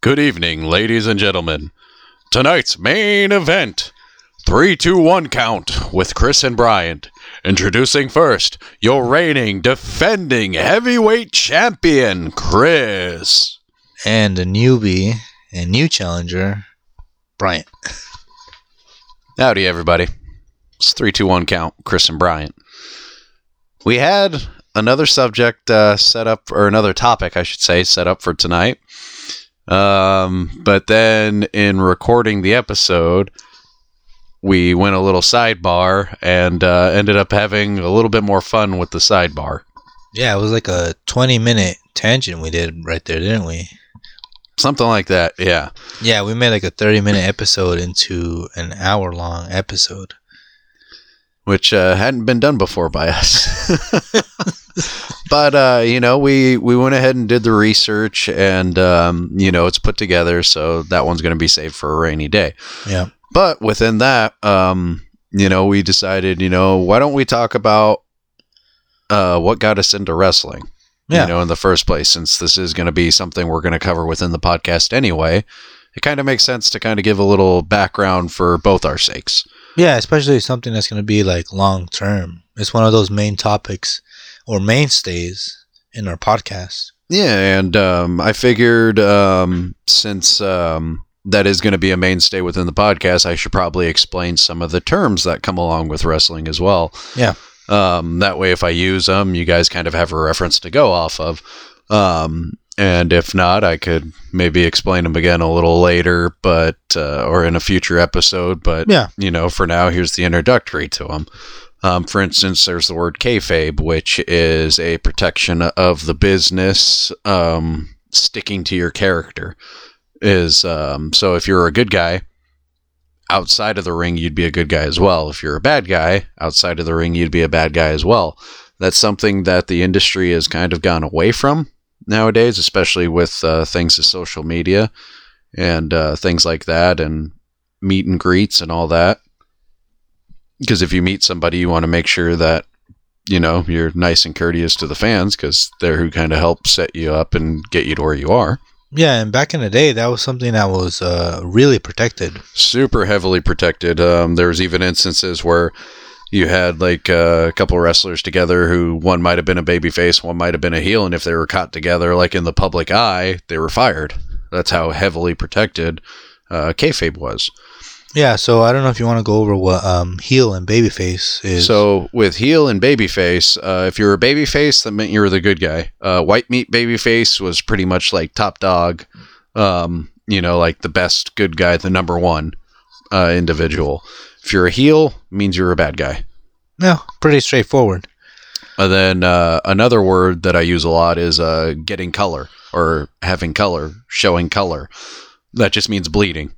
Good evening, ladies and gentlemen. Tonight's main event 3 2 1 count with Chris and Bryant. Introducing first your reigning, defending heavyweight champion, Chris. And a newbie and new challenger, Bryant. Howdy, everybody. It's 3 2 1 count, Chris and Bryant. We had another subject uh, set up, or another topic, I should say, set up for tonight. Um, but then in recording the episode, we went a little sidebar and uh, ended up having a little bit more fun with the sidebar. Yeah, it was like a 20 minute tangent we did right there, didn't we? Something like that, yeah. Yeah, we made like a 30 minute episode into an hour long episode. Which uh, hadn't been done before by us. but uh, you know, we we went ahead and did the research, and um, you know, it's put together, so that one's going to be saved for a rainy day. Yeah. But within that, um, you know, we decided, you know, why don't we talk about uh, what got us into wrestling? Yeah. You know, in the first place, since this is going to be something we're going to cover within the podcast anyway, it kind of makes sense to kind of give a little background for both our sakes. Yeah, especially something that's going to be like long term. It's one of those main topics or mainstays in our podcast. Yeah, and um, I figured um, since um, that is going to be a mainstay within the podcast, I should probably explain some of the terms that come along with wrestling as well. Yeah. Um, that way, if I use them, you guys kind of have a reference to go off of. Um, and if not, I could maybe explain them again a little later, but uh, or in a future episode. But Yeah. you know, for now, here's the introductory to them. Um, for instance, there's the word kayfabe, which is a protection of the business um, sticking to your character. Is um, so if you're a good guy outside of the ring, you'd be a good guy as well. If you're a bad guy outside of the ring, you'd be a bad guy as well. That's something that the industry has kind of gone away from nowadays, especially with uh, things as social media and uh, things like that, and meet and greets and all that. Because if you meet somebody, you want to make sure that you know you're nice and courteous to the fans because they're who kind of help set you up and get you to where you are. Yeah, and back in the day, that was something that was uh, really protected. super heavily protected. Um, there was even instances where you had like uh, a couple wrestlers together who one might have been a babyface, one might have been a heel, and if they were caught together like in the public eye, they were fired. That's how heavily protected uh, kayfabe was. Yeah, so I don't know if you want to go over what um, heel and babyface is. So with heel and babyface, uh, if you were a babyface, that meant you were the good guy. Uh, white meat babyface was pretty much like top dog. Um, you know, like the best good guy, the number one uh, individual. If you're a heel, means you're a bad guy. no, pretty straightforward. And then uh, another word that I use a lot is uh, getting color or having color, showing color. That just means bleeding.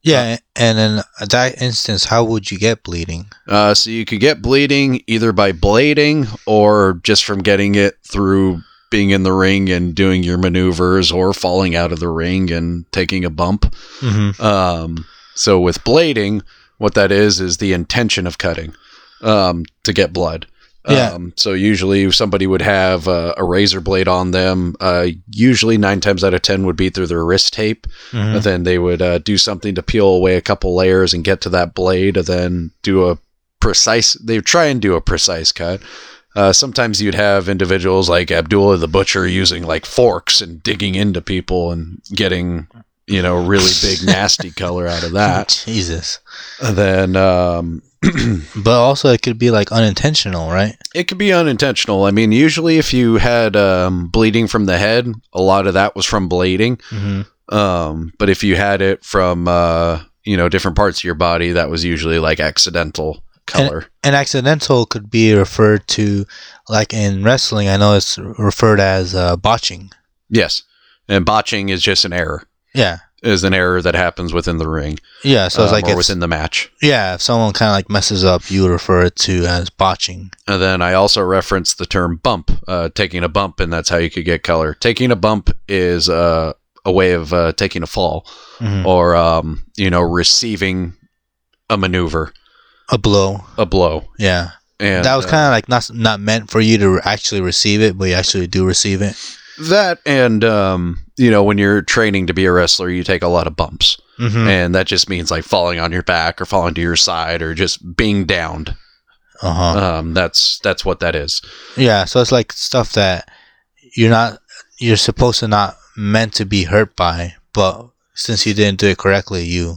Yeah, and in that instance, how would you get bleeding? Uh, so you could get bleeding either by blading or just from getting it through being in the ring and doing your maneuvers or falling out of the ring and taking a bump. Mm-hmm. Um, so with blading, what that is is the intention of cutting um, to get blood. Yeah. Um, so usually somebody would have uh, a razor blade on them. Uh, usually nine times out of ten would be through their wrist tape. Mhm. And then they would uh, do something to peel away a couple layers and get to that blade, and then do a precise. They try and do a precise cut. Uh, sometimes you'd have individuals like Abdullah the Butcher using like forks and digging into people and getting, you know, really big nasty color out of that. Jesus. And then um, But also, it could be like unintentional, right? it could be unintentional. I mean, usually if you had um, bleeding from the head, a lot of that was from bleeding. Mm-hmm. Um, but if you had it from uh, you know different parts of your body, that was usually like accidental color. And accidental could be referred to, like in wrestling, I know it's referred as uh, botching. yes, and botching is just an error. Yeah. Is an error that happens within the ring, Yeah, so it's um, like or it's, within the match. yeah, if someone kind of like messes up, you refer it to as botching. And then I also referenced the term bump, uh, taking a bump, and that's how you could get color. Taking a bump is uh, a way of uh, taking a fall, Mhm. or um, you know, receiving a maneuver, A blow. a blow. Yeah. And that was uh, kind of like not not meant for you to actually receive it, but you actually do receive it. that and um you know, when you're training to be a wrestler, you take a lot of bumps. Mm-hmm. And that just means like falling on your back or falling to your side or just being downed. Uh huh. Um, that's that's what that is. Yeah, so it's like stuff that you're not you're supposed to not meant to be hurt by, but since you didn't do it correctly, you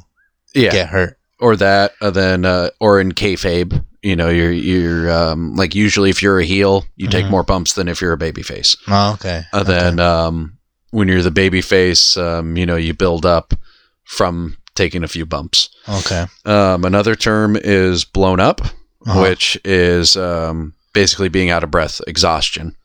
Yeah. get hurt. or that, uh, then uh, or in kayfabe, you know, you're you're um, like usually if you're a heel, you take Mhm. more bumps than if you're a babyface. Oh, okay. Uh, then um, when you're the babyface, um, you know, you build up from taking a few bumps. okay. Um, another term is blown up, Uh-huh. which is um, basically being out of breath, exhaustion.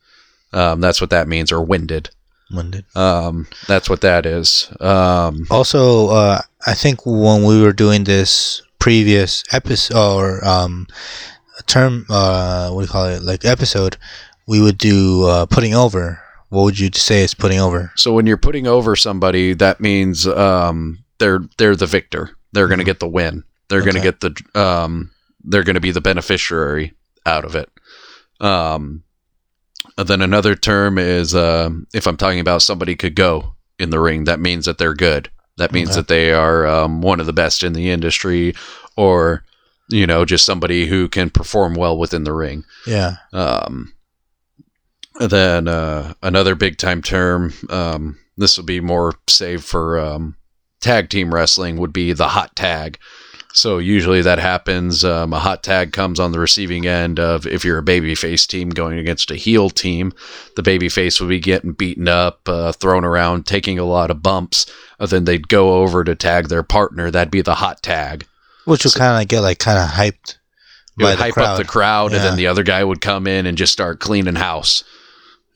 Um, that's what that means, or winded. Winded. Um, that's what that is. Um, Also, uh, I think when we were doing this previous episode or um, term, uh, what do you call it, like episode, we would do uh, putting over. What would you say is putting over? So when you're putting over somebody, that means um, they're they're the victor. They're going to get the win. They're going to get the um, they're going to be the beneficiary out of it. Um, then another term is um, if I'm talking about somebody could go in the ring, that means that they're good. That means Okay. that they are um, one of the best in the industry, or you know, just somebody who can perform well within the ring. Yeah. Um, then uh, another big time term. Um, this would be more saved for um, tag team wrestling. Would be the hot tag. So usually that happens. Um, a hot tag comes on the receiving end of if you're a babyface team going against a heel team, the babyface would be getting beaten up, uh, thrown around, taking a lot of bumps. Uh, then they'd go over to tag their partner. That'd be the hot tag. Which would So- kind of get like kind of hyped It by would the hype crowd. up the crowd, and then the other guy would come in and just start cleaning house.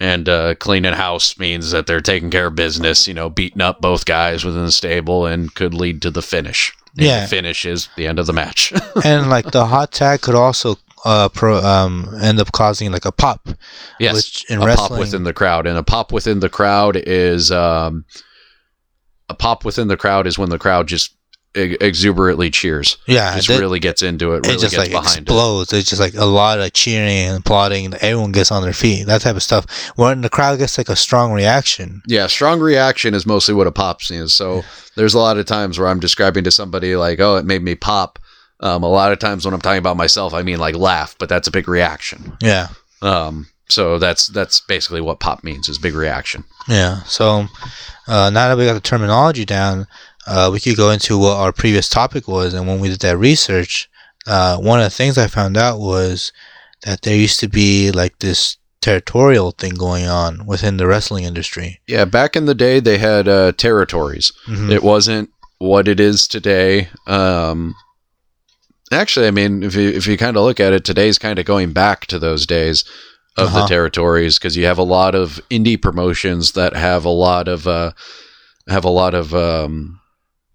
And uh, cleaning house means that they're taking care of business, you know, beating up both guys within the stable, and could lead to the finish. And Yeah. the finish is the end of the match. and like the hot tag could also uh pro um end up causing like a pop. yes, Which in a pop within the crowd, and a pop within the crowd is um, a pop within the crowd is when the crowd just exuberantly cheers, Yeah, just that- really gets into it, it just gets like behind it. explodes. It's just like a lot of cheering and applauding. and Everyone gets on their feet. That type of stuff. When the crowd gets like a strong reaction. Yeah, strong reaction is mostly what a pop scene is. So there's a lot of times where I'm describing to somebody like, "Oh, it made me pop." Um, a lot of times when I'm talking about myself, I mean like laugh, but that's a big reaction. Yeah, Um, so that's that's basically what pop means is big reaction. yeah. So uh, now that we got the terminology down, uh, we could go into what our previous topic was. And when we did that research, uh, one of the things I found out was that there used to be like this territorial thing going on within the wrestling industry. Yeah, back in the day they had uh, territories. Mhm. It wasn't what it is today. Um, actually, I mean, if you if you kind of look at it, today's kind of going back to those days of the Uh-huh. territories because you have a lot of indie promotions that have a lot of uh, have a lot of um,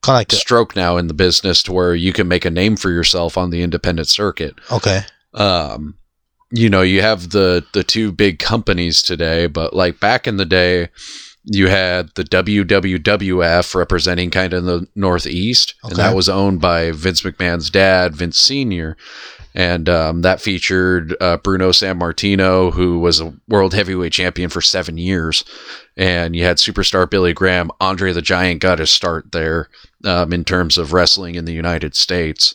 Kind of like stroke now in the business to where you can make a name for yourself on the independent circuit. okay, Um, you know, you have the the two big companies today, but like back in the day, you had the WWWF representing kind of the Northeast, and that was owned by Vince McMahon's dad, Vince Senior. And um, that featured uh, Bruno Sammartino, who was a world heavyweight champion for seven years. And you had superstar Billy Graham. Andre the Giant got his start there um, in terms of wrestling in the United States.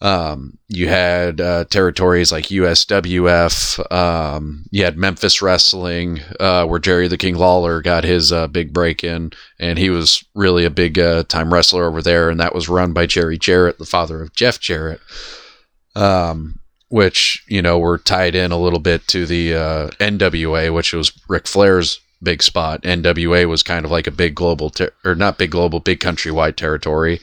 Um, you had uh, territories like USWF. Um, you had Memphis Wrestling, uh, where Jerry the King Lawler got his uh, big break in, and he was really a big uh, time wrestler over there. And that was run by Jerry Jarrett, the father of Jeff Jarrett, um, which you know were tied in a little bit to the uh, NWA, which was Ric Flair's big spot. NWA was kind of like a big global, ter- or not big global, big countrywide territory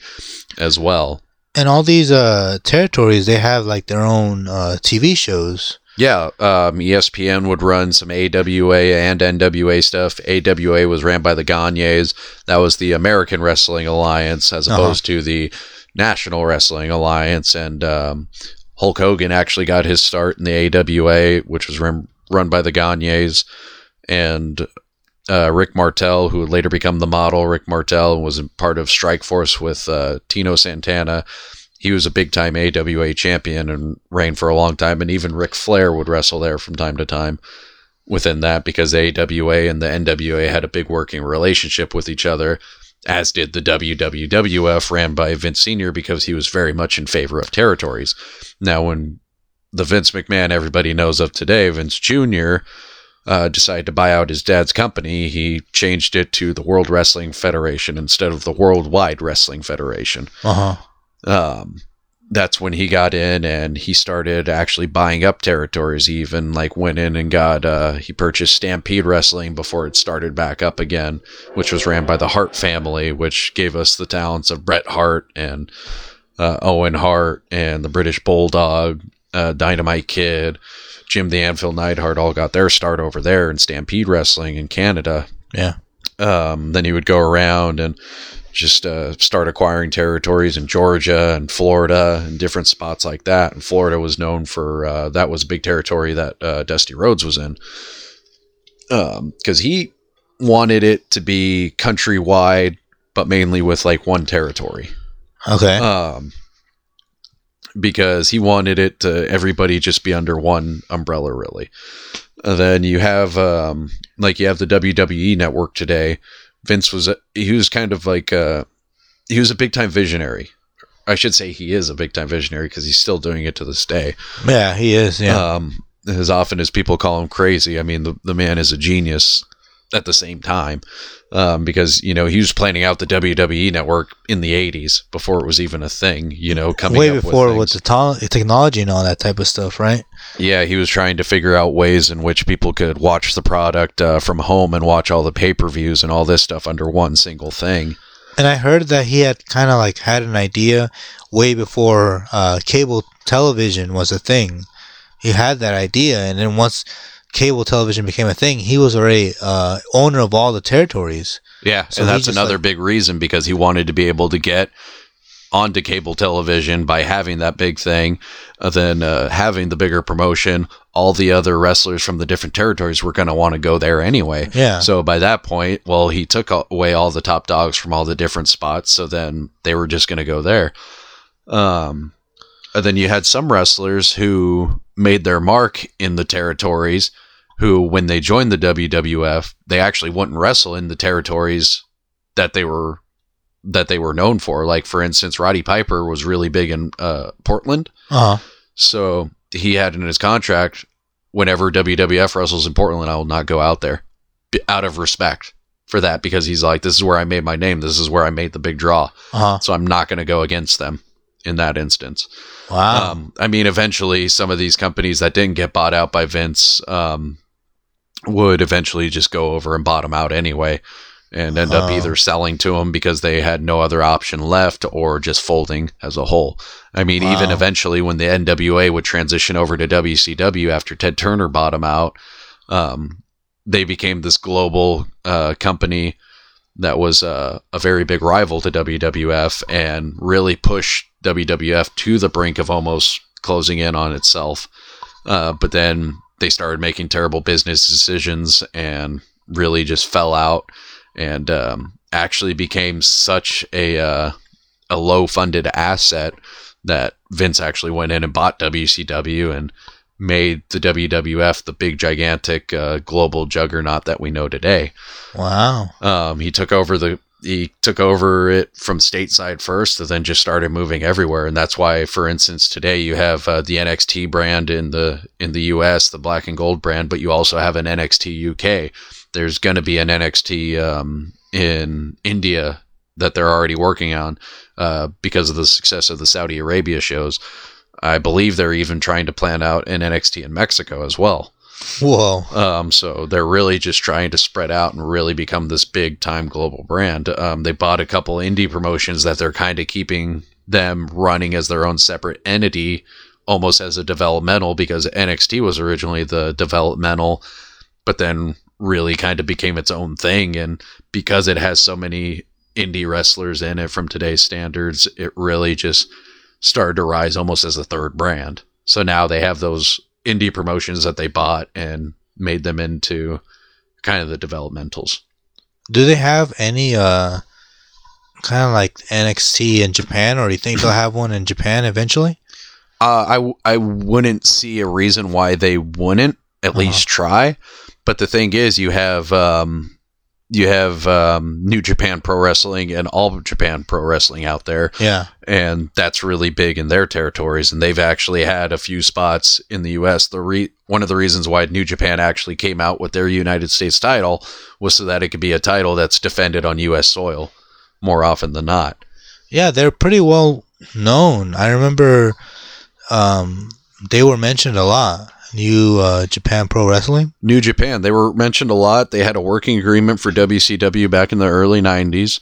as well. and all these uh territories they have like their own uh TV shows. Yeah, um, ESPN would run some AWA and NWA stuff. AWA was ran by the Gagnes. That was the American Wrestling Alliance as Uh-huh. opposed to the National Wrestling Alliance. And um, Hulk Hogan actually got his start in the AWA, which was run, run by the Gagnes. And uh, Rick Martel, who would later become the model, Rick Martel was part of Strike Force with uh, Tito Santana he was a big time AWA champion and reigned for a long time. And even Ric Flair would wrestle there from time to time. within that because AWA and the NWA had a big working relationship with each other, as did the WWWF, ran by Vince Sr., because he was very much in favor of territories. Now, when the Vince McMahon everybody knows of today, Vince Jr., uh, decided to buy out his dad's company, he changed it to the World Wrestling Federation instead of the Worldwide Wrestling Federation. Uh huh. Um, that's when he got in and he started actually buying up territories. He even like went in and got uh, he purchased Stampede Wrestling before it started back up again, which was ran by the Hart family, which gave us the talents of Bret Hart and uh, Owen Hart and the British Bulldog, uh, Dynamite Kid, Jim the Anvil Neidhart all got their start over there in Stampede Wrestling in Canada. Yeah. Um, then he would go around and just uh, start acquiring territories in Georgia and Florida and different spots like that. And Florida was known for uh, that was a big territory that uh, Dusty Rhodes was in because he wanted it to be countrywide, but mainly with like one territory. Okay. Um, because he wanted it to everybody just be under one umbrella, really. And then you have um, like you have the WWE network today. Vince was a, he was kind of like uh, he was a big time visionary. I should say he is a big time visionary because he's still doing it to this day. yeah, he is. Yeah. Um, as often as people call him crazy, I mean the the man is a genius at the same time um, because you know he was planning out the WWE network in the '80s before it was even a thing. You know, coming Way up before with, with, the to- technology and all that type of stuff, right? Yeah, he was trying to figure out ways in which people could watch the product uh, from home and watch all the pay per views and all this stuff under one single thing. And I heard that he had kind of like had an idea way before uh, cable television was a thing. He had that idea, and then once cable television became a thing, he was already uh, owner of all the territories. Yeah, So and that's another like- big reason because he wanted to be able to get onto cable television by having that big thing, uh, then uh, having the bigger promotion. All the other wrestlers from the different territories were going to want to go there anyway. Yeah. So by that point, well, he took away all the top dogs from all the different spots, so then they were just going to go there. Um, and then you had some wrestlers who made their mark in the territories. Who, when they joined the WWF, they actually wouldn't wrestle in the territories that they were that they were known for. Like for instance, Roddy Piper was really big in uh, Portland, Uh huh. so he had in his contract, whenever WWF wrestles in Portland, I will not go out there, b- out of respect for that, because he's like, this is where I made my name, this is where I made the big draw, Uh huh. so I'm not going to go against them in that instance. Wow. Um, I mean, eventually, some of these companies that didn't get bought out by Vince um, would eventually just go over and bottom out anyway, and end up Oh. either selling to them because they had no other option left, or just folding as a whole. I mean, even eventually, when the NWA would transition over to WCW after Ted Turner bottom out, um, they became this global uh, company that was uh, a very big rival to WWF and really pushed WWF to the brink of almost closing in on itself. Uh, but then they started making terrible business decisions and really just fell out and um, actually became such a uh, a low funded asset that Vince actually went in and bought WCW and made the WWF the big gigantic uh, global juggernaut that we know today. wow. Um, he took over the he took over it from stateside first, and then just started moving everywhere. And that's why, for instance, today you have uh, the NXT brand in the in the US, the black and gold brand, but you also have an NXT UK. There's going to be an NXT um, in India that they're already working on uh, because of the success of the Saudi Arabia shows. I believe they're even trying to plan out an NXT in Mexico as well. Whoa. Um, so they're really just trying to spread out and really become this big time global brand. Um, they bought a couple indie promotions that they're kind of keeping them running as their own separate entity, almost as a developmental, because NXT was originally the developmental, but then really kind of became its own thing. And because it has so many indie wrestlers in it from today's standards, it really just started to rise almost as a third brand. So now they have those indie promotions that they bought and made them into kind of the developmentals. Do they have any uh kind of like NXT in Japan, or do you think they'll have one in Japan eventually? Uh, I, w- I wouldn't see a reason why they wouldn't at least try. But the thing is, you have um, you have um, New Japan Pro Wrestling and All Japan Pro Wrestling out there, Yeah. and that's really big in their territories. And they've actually had a few spots in the U.S. The re- one of the reasons why New Japan actually came out with their United States title was so that it could be a title that's defended on U.S. soil more often than not. Yeah, they're pretty well known. I remember um, they were mentioned a lot. New uh, Japan Pro Wrestling. New Japan, they were mentioned a lot. They had a working agreement for WCW back in the early 90s.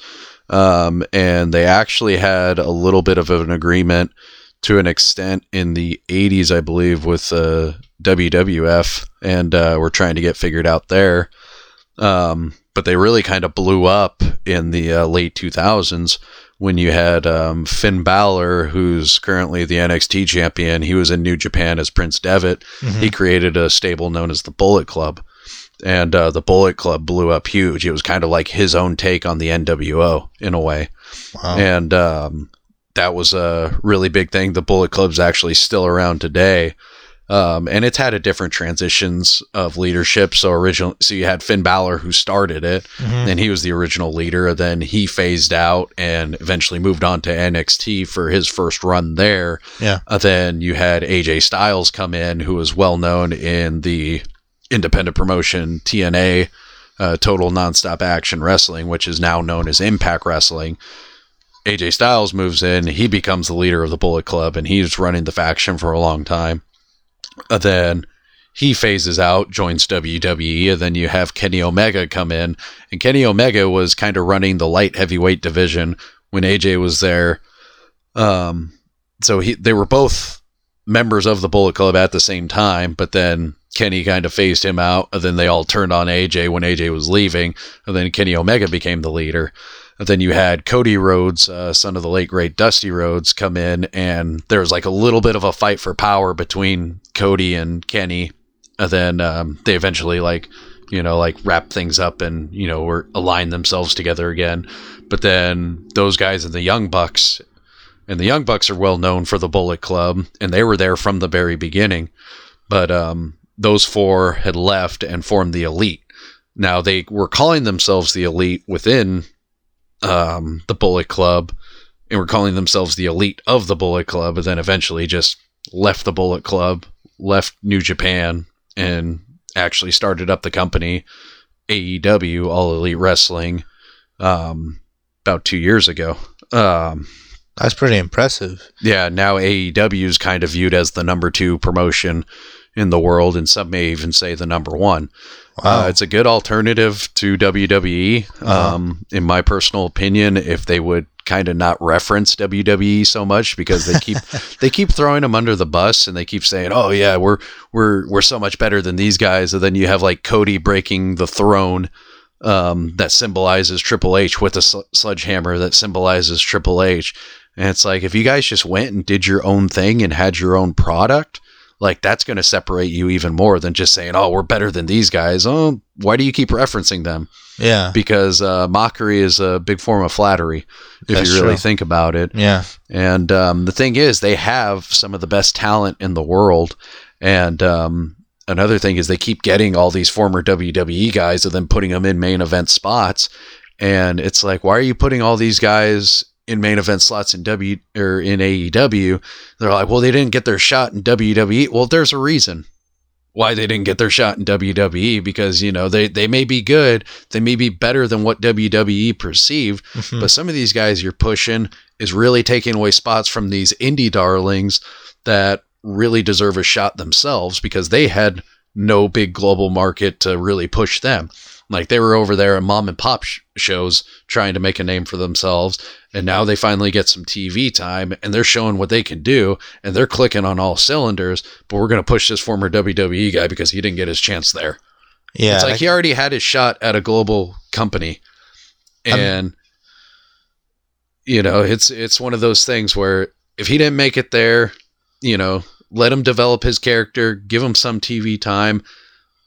Um, and they actually had a little bit of an agreement to an extent in the 80s, I believe, with uh, WWF. And uh, we're trying to get figured out there. Um, but they really kind of blew up in the uh, late 2000s when you had um, Finn Balor, who's currently the NXT champion. He was in New Japan as Prince Devitt. He created a stable known as the Bullet Club. And uh, the Bullet Club blew up huge. It was kind of like his own take on the NWO in a way. Wow. And um, that was a really big thing. The Bullet Club's actually still around today. Um, and it's had a different transitions of leadership. So original, so you had Finn Balor who started it, Mhm. and he was the original leader. Then he phased out and eventually moved on to NXT for his first run there. Yeah. Uh, then you had AJ Styles come in, who was well known in the independent promotion TNA, uh, Total Nonstop Action Wrestling, which is now known as Impact Wrestling. AJ Styles moves in, he becomes the leader of the Bullet Club, and he's running the faction for a long time. Uh, then he phases out, joins WWE, and then you have Kenny Omega come in, and Kenny Omega was kind of running the light heavyweight division when AJ was there. Um, so he they were both members of the Bullet Club at the same time, but then Kenny kind of phased him out, and then they all turned on AJ when AJ was leaving, and then Kenny Omega became the leader. Then you had Cody Rhodes, uh, son of the late great Dusty Rhodes, come in, and there was like a little bit of a fight for power between Cody and Kenny. And then um, they eventually like, you know, like wrap things up and you know, were align themselves together again. But then those guys and the Young Bucks, and the Young Bucks are well known for the Bullet Club, and they were there from the very beginning. But um, those four had left and formed the Elite. Now they were calling themselves the Elite within um, the Bullet Club, and were calling themselves the Elite of the Bullet Club, and then eventually just left the Bullet Club, left New Japan, and actually started up the company AEW, All Elite Wrestling, um, about two years ago. Um, That's pretty impressive. yeah, now AEW is kind of viewed as the number two promotion in the world, and some may even say the number one. Wow. Uh, it's a good alternative to WWE. Uh-huh. Um, in my personal opinion, if they would kind of not reference WWE so much because they keep they keep throwing them under the bus and they keep saying, "Oh yeah, we're we're we're so much better than these guys," and then you have like Cody breaking the throne um, that symbolizes Triple H with a sl- sledgehammer that symbolizes Triple H, and it's like if you guys just went and did your own thing and had your own product like that's going to separate you even more than just saying, "Oh, we're better than these guys." Oh, why do you keep referencing them? yeah. Because uh, mockery is a big form of flattery, if That's you really true. think about it. Yeah. And um, the thing is, they have some of the best talent in the world. And um, another thing is, they keep getting all these former WWE guys and then putting them in main event spots. And it's like, why are you putting all these guys in main event slots in W or in AEW? They're like, well, they didn't get their shot in WWE. Well, there's a reason why they didn't get their shot in WWE because you know they they may be good, they may be better than what WWE perceived, Mhm. but some of these guys you're pushing is really taking away spots from these indie darlings that really deserve a shot themselves because they had no big global market to really push them. Like they were over there at mom and pop sh- shows trying to make a name for themselves, and now they finally get some TV time and they're showing what they can do and they're clicking on all cylinders. But we're going to push this former WWE guy because he didn't get his chance there. yeah. it's like he already had his shot at a global company, I'm- and you know it's it's one of those things where if he didn't make it there, you know, let him develop his character, give him some TV time.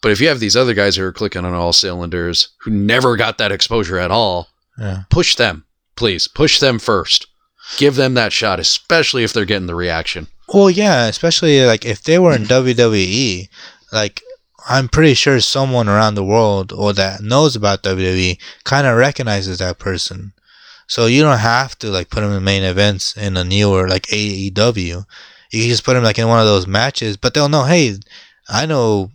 But if you have these other guys who are clicking on all cylinders who never got that exposure at all, yeah. push them, please. Push them first. Give them that shot, especially if they're getting the reaction. Well, yeah, especially like if they were in WWE, like I'm pretty sure someone around the world or that knows about WWE kind of recognizes that person. So you don't have to like put him in main events in a newer like AEW. You can just put him like in one of those matches, but they'll know, hey, I know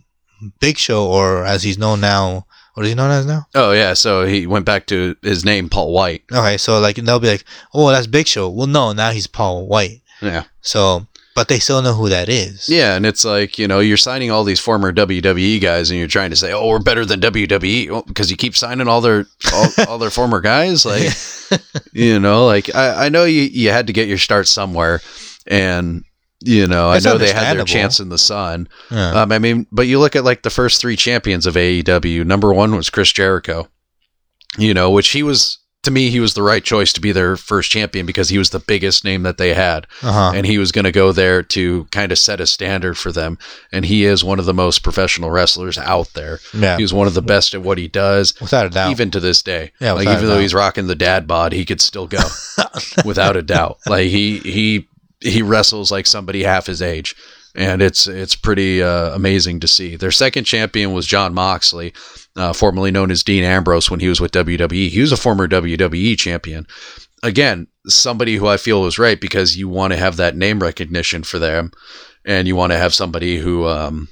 Big Show, or as he's known now, what is he known as now? Oh yeah, so he went back to his name, Paul White. Okay, so like they'll be like, oh, that's Big Show. Well, no, now he's Paul White. Yeah. So, but they still know who that is. Yeah, and it's like you know you're signing all these former WWE guys, and you're trying to say, oh, we're better than WWE because you keep signing all their all, all their former guys. Like, you know, like I, I know you you had to get your start somewhere, and you know, It's I know they had their chance in the sun. Yeah. Um, I mean, but you look at like the first three champions of AEW. Number one was Chris Jericho. You know, which he was to me, he was the right choice to be their first champion because he was the biggest name that they had, Uh-huh. and he was going to go there to kind of set a standard for them. And he is one of the most professional wrestlers out there. yeah. He was one of the best at what he does, Without a doubt. even to this day. Yeah, like even though he's rocking the dad bod, he could still go without a doubt. Like he he he wrestles like somebody half his age, and it's it's pretty uh, amazing to see. Their second champion was Jon Moxley, uh, formerly known as Dean Ambrose when he was with WWE. He was a former WWE champion. Again, somebody who I feel was right because you want to have that name recognition for them, and you want to have somebody who um,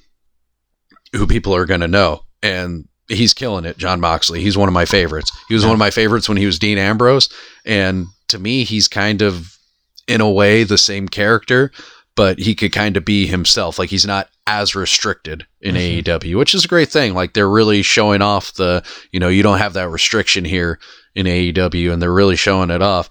who people are going to know and. He's killing it, Jon Moxley. He's one of my favorites. He was one of my favorites when he was Dean Ambrose, and to me, he's kind of in a way the same character, but he could kind of be himself. Like he's not as restricted in Mhm. AEW, which is a great thing. Like they're really showing off the, you know, you don't have that restriction here in AEW, and they're really showing it off.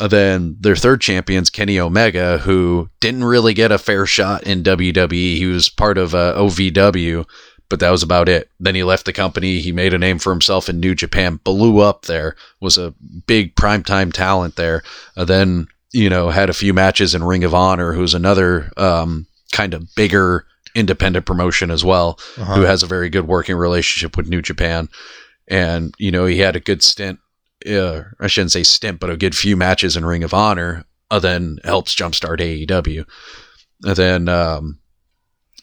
Uh, then their third champion's Kenny Omega, who didn't really get a fair shot in WWE. He was part of uh, OVW, but that was about it. Then he left the company. He made a name for himself in New Japan, blew up there, was a big primetime talent there. Uh, then, you know, had a few matches in Ring of Honor, who's another um, kind of bigger independent promotion as well, Uh-huh. who has a very good working relationship with New Japan. And, you know, he had a good stint, uh, I shouldn't say stint, but a good few matches in Ring of Honor, uh, then helps jumpstart AEW. And then, um,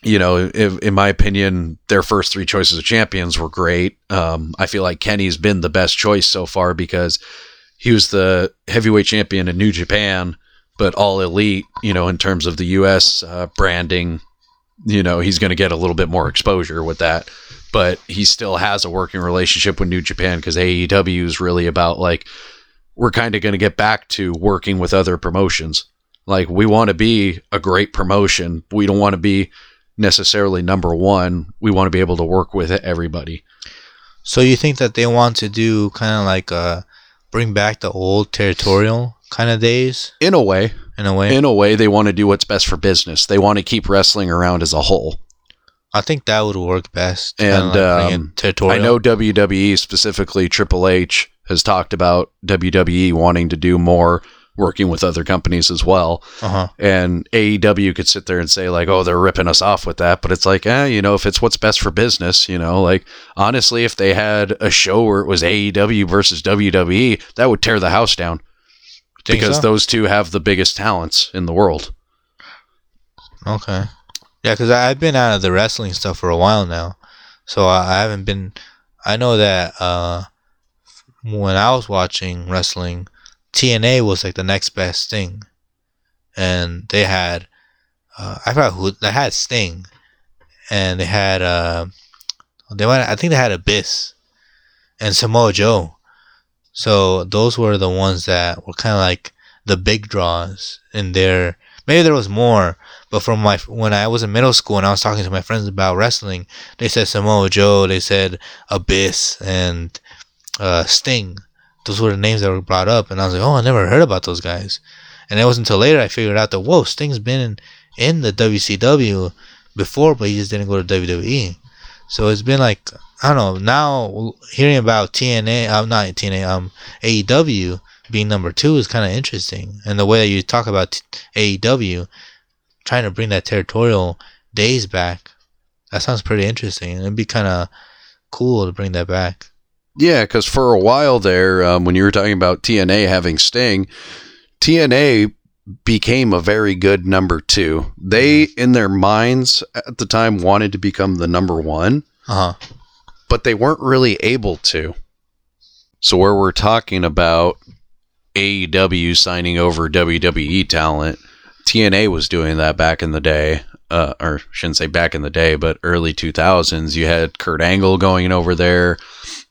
you know, if, in my opinion, their first three choices of champions were great. Um, I feel like Kenny's been the best choice so far because he was the heavyweight champion in New Japan, but all elite, you know, in terms of the U.S. Uh, branding. You know, he's going to get a little bit more exposure with that, but he still has a working relationship with New Japan because AEW is really about like, we're kind of going to get back to working with other promotions. Like, we want to be a great promotion. We don't want to be necessarily number one. We want to be able to work with everybody. So you think that they want to do kind of like uh bring back the old territorial kind of days In a way, in a way? in a way, they want to do what's best for business. They want to keep wrestling around as a whole. I think that would work best. And, like um, territorial. I know WWE, specifically Triple H, has talked about WWE wanting to do more working with other companies as well. Uh-huh. And AEW could sit there and say, like, oh, they're ripping us off with that. But it's like, eh, you know, if it's what's best for business, you know, like, honestly, if they had a show where it was AEW versus WWE, that would tear the house down because so? those two have the biggest talents in the world. Okay. Yeah, because I've been out of the wrestling stuff for a while now, so I, I haven't been. I know that uh, when I was watching wrestling, TNA was like the next best thing, and they had. Uh, I forgot who they had Sting, and they had. Uh, they might. I think they had Abyss, and Samoa Joe. So those were the ones that were kind of like the big draws in their. Maybe there was more, but from my when I was in middle school and I was talking to my friends about wrestling, they said Samoa Joe, they said Abyss and uh, Sting. Those were the names that were brought up, and I was like, oh, I never heard about those guys. And it wasn't until later I figured out that whoa, Sting's been in, in the WCW before, but he just didn't go to WWE. So it's been like I don't know. Now hearing about TNA, I'm not TNA, um, AEW being number two is kind of interesting, and the way that you talk about t- AEW trying to bring that territorial days back, that sounds pretty interesting. It'd be kind of cool to bring that back. Yeah, because for a while there, um, when you were talking about TNA having Sting, TNA became a very good number two. They, in their minds at the time, wanted to become the number one, Uh huh. but they weren't really able to. So, where we're talking about AEW signing over WWE talent, TNA was doing that back in the day. Uh, or shouldn't say back in the day, but early 2000s. You had Kurt Angle going over there.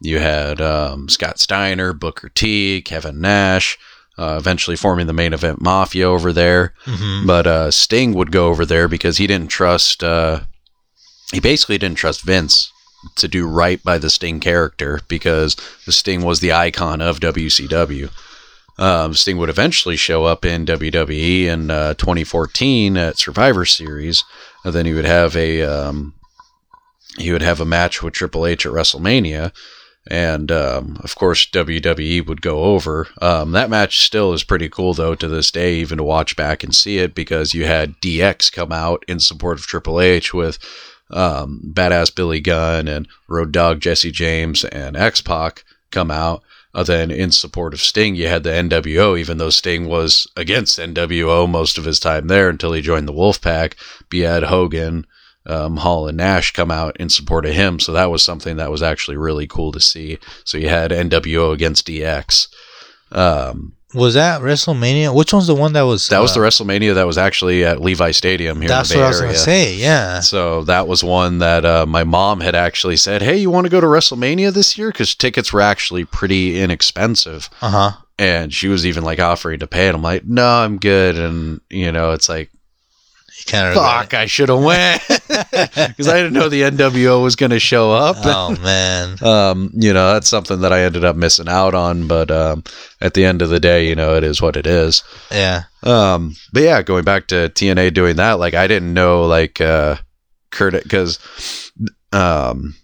You had um, Scott Steiner, Booker T, Kevin Nash, uh, eventually forming the main event Mafia over there. hmm But uh, Sting would go over there because he didn't trust. Uh, he basically didn't trust Vince to do right by the Sting character because the Sting was the icon of WCW. Um, Sting would eventually show up in WWE in uh, 2014 at Survivor Series, and then he would have a um, he would have a match with Triple H at WrestleMania, and um, of course WWE would go over. Um, that match still is pretty cool though to this day, even to watch back and see it because you had DX come out in support of Triple H with um, badass Billy Gunn and Road Dog Jesse James and X Pac come out. Uh, then in support of Sting, you had the NWO, even though Sting was against NWO most of his time there until he joined the Wolfpack. But you had Hogan, um, Hall, and Nash come out in support of him. So that was something that was actually really cool to see. So you had NWO against DX. Um, Was that WrestleMania? Which one's the one that was? that was uh, the WrestleMania that was actually at Levi Stadium here That's in the what Bay I was gonna say. Yeah. So that was one that uh, my mom had actually said, "Hey, you want to go to WrestleMania this year?" Because tickets were actually pretty inexpensive, Uh huh. and she was even like offering to pay and I'm like, "No, I'm good." And you know, it's like, kind of. "Fuck, I should have went," because I didn't know the NWO was going to show up. Oh man. um, you know, that's something that I ended up missing out on. But um, at the end of the day, you know, it is what it is. Yeah. Um, but yeah, going back to TNA doing that, like I didn't know like uh Kurt because um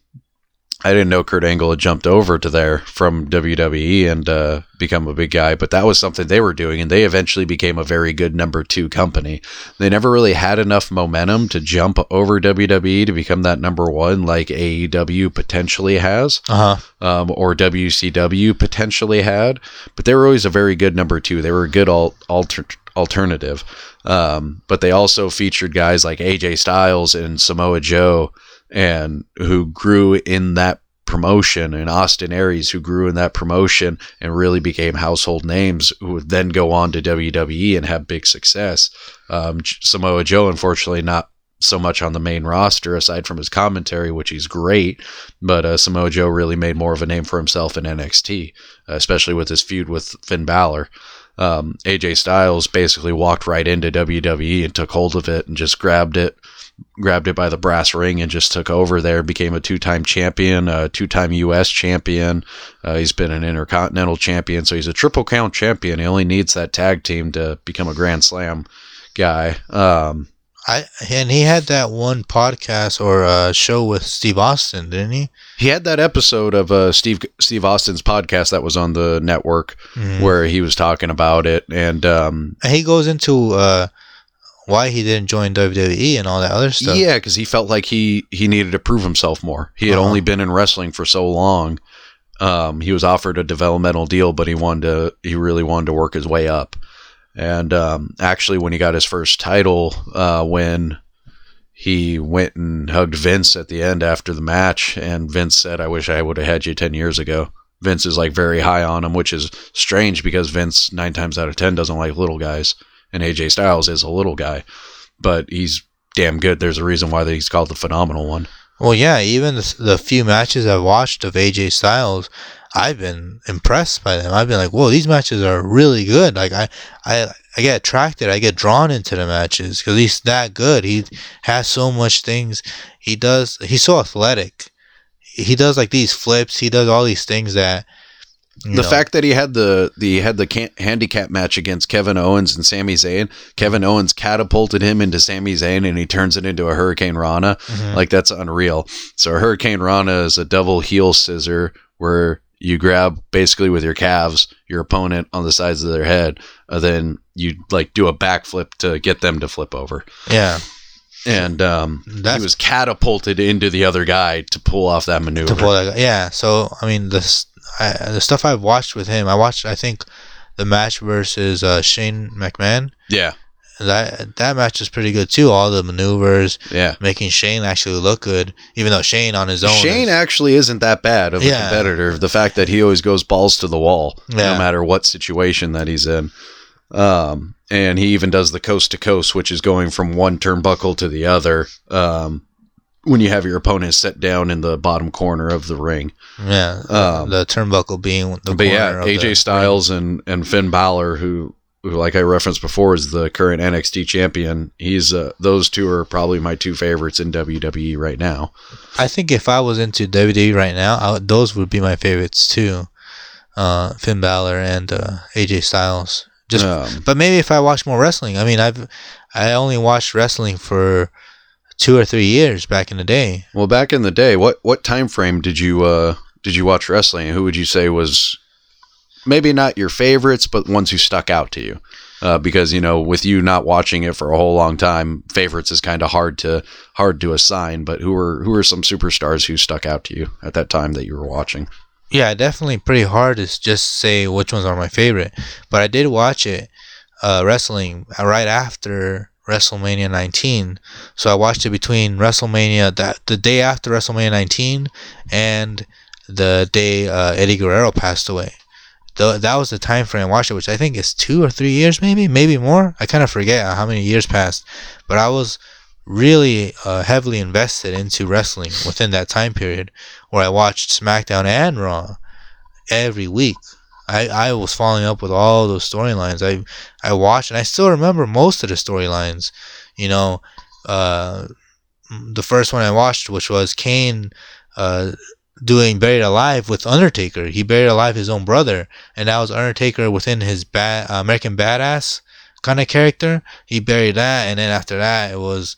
I didn't know Kurt Angle had jumped over to there from WWE and uh, become a big guy, but that was something they were doing, and they eventually became a very good number two company. They never really had enough momentum to jump over WWE to become that number one, like AEW potentially has Uh huh. um, or WCW potentially had, but they were always a very good number two. They were a good al- alter- alternative, um, but they also featured guys like AJ Styles and Samoa Joe, and who grew in that promotion, and Austin Aries, who grew in that promotion and really became household names, who would then go on to WWE and have big success. Um, Samoa Joe, unfortunately, not so much on the main roster aside from his commentary, which he's great. But uh, Samoa Joe really made more of a name for himself in NXT, uh, especially with his feud with Finn Balor. Um, AJ Styles basically walked right into WWE and took hold of it and just grabbed it, grabbed it by the brass ring and just took over there. Became a two-time champion, a two-time U.S. champion. Uh, he's been an Intercontinental champion, so he's a triple crown champion. He only needs that tag team to become a Grand Slam guy. Um, I and he had that one podcast or uh, show with Steve Austin, didn't he? He had that episode of uh, Steve Steve Austin's podcast that was on the network Mhm. where he was talking about it, and um, And he goes into uh, why he didn't join WWE and all that other stuff. yeah, because he felt like he he needed to prove himself more. He had Uh-huh. only been in wrestling for so long. Um, he was offered a developmental deal, but he wanted to he really wanted to work his way up. And um, actually, when he got his first title, uh, when he went and hugged Vince at the end after the match, and Vince said, "I wish I would have had you ten years ago." Vince is like very high on him, which is strange because Vince nine times out of ten doesn't like little guys, and AJ Styles is a little guy, but he's damn good. There's a reason why he's called the phenomenal one. Well, yeah. Even the, the few matches I've watched of AJ Styles, I've been impressed by them. I've been like, whoa, these matches are really good. Like I, I, I get attracted. I get drawn into the matches because he's that good. He has so much things. He does. He's so athletic. He does like these flips. He does all these things that. You the know, fact that he had the the had the can- handicap match against Kevin Owens and Sami Zayn, Kevin Owens catapulted him into Sami Zayn, and he turns it into a Hurricanrana. Mhm. Like that's unreal. So a Hurricanrana is a double heel scissor where you grab basically with your calves your opponent on the sides of their head, and then you like do a backflip to get them to flip over. yeah, And um, That's- he was catapulted into the other guy to pull off that maneuver. to pull that. Yeah. So I mean, the s- I, the stuff I've watched with him, I watched. I think the match versus uh, Shane McMahon. Yeah, That that match is pretty good too. All the maneuvers, yeah. making Shane actually look good, even though Shane on his own. Shane is- actually isn't that bad of a Yeah. competitor. The fact that he always goes balls to the wall, Yeah. no matter what situation that he's in. Um, and he even does the coast to coast, which is going from one turnbuckle to the other. Um, when you have your opponent set down in the bottom corner of the ring. yeah, Um, the turnbuckle being the but yeah, AJ Styles and, and Finn Balor, who, who, like I referenced before, is the current NXT champion. He's uh, those two are probably my two favorites in WWE right now. I think if I was into WWE right now, I those would be my favorites too. Uh, Finn Balor and uh, AJ Styles. Just, Um, but maybe if I watch more wrestling. I mean, I've I only watched wrestling for two or three years back in the day. Well, back in the day, what what time frame did you uh did you watch wrestling? Who would you say was maybe not your favorites, but ones who stuck out to you? Uh, because you know, with you not watching it for a whole long time, favorites is kind of hard to hard to assign. But who are who are some superstars who stuck out to you at that time that you were watching? Yeah, definitely pretty hard to just say which ones are my favorite. But I did watch it, uh, wrestling right after WrestleMania 19. So I watched it between WrestleMania that the day after WrestleMania 19 and the day uh, Eddie Guerrero passed away. Th- that was the time frame I watched it, which I think is two or three years, maybe, maybe more. I kind of forget how many years passed, but I was really uh, heavily invested into wrestling within that time period where I watched SmackDown and Raw every week. I, I was following up with all those storylines. I I watched and I still remember most of the storylines. You know, uh, the first one I watched, which was Kane uh, doing Buried Alive with Undertaker. He buried alive his own brother, and that was Undertaker within his bad, uh, American Badass kind of character. He buried that, and then after that, it was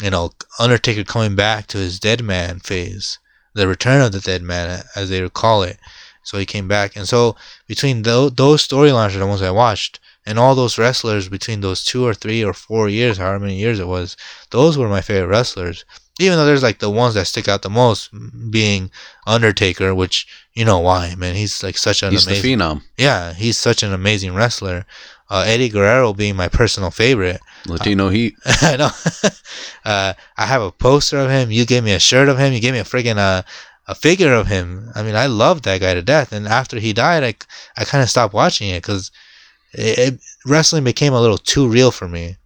you know Undertaker coming back to his dead man phase, the return of the dead man, as they would call it. So he came back, and so between those those storylines are the ones I watched, and all those wrestlers between those two or three or four years, however many years it was, those were my favorite wrestlers. Even though there's like the ones that stick out the most, being Undertaker, which you know why, man. He's like such an He's amazing, phenom, yeah, he's such an amazing wrestler. Uh, Eddie Guerrero being my personal favorite. Latino Heat. I know. uh, I have a poster of him. You gave me a shirt of him. You gave me a friggin' uh, a figure of him. I mean, I loved that guy to death. And after he died, I, I kind of stopped watching it because it, it, wrestling became a little too real for me.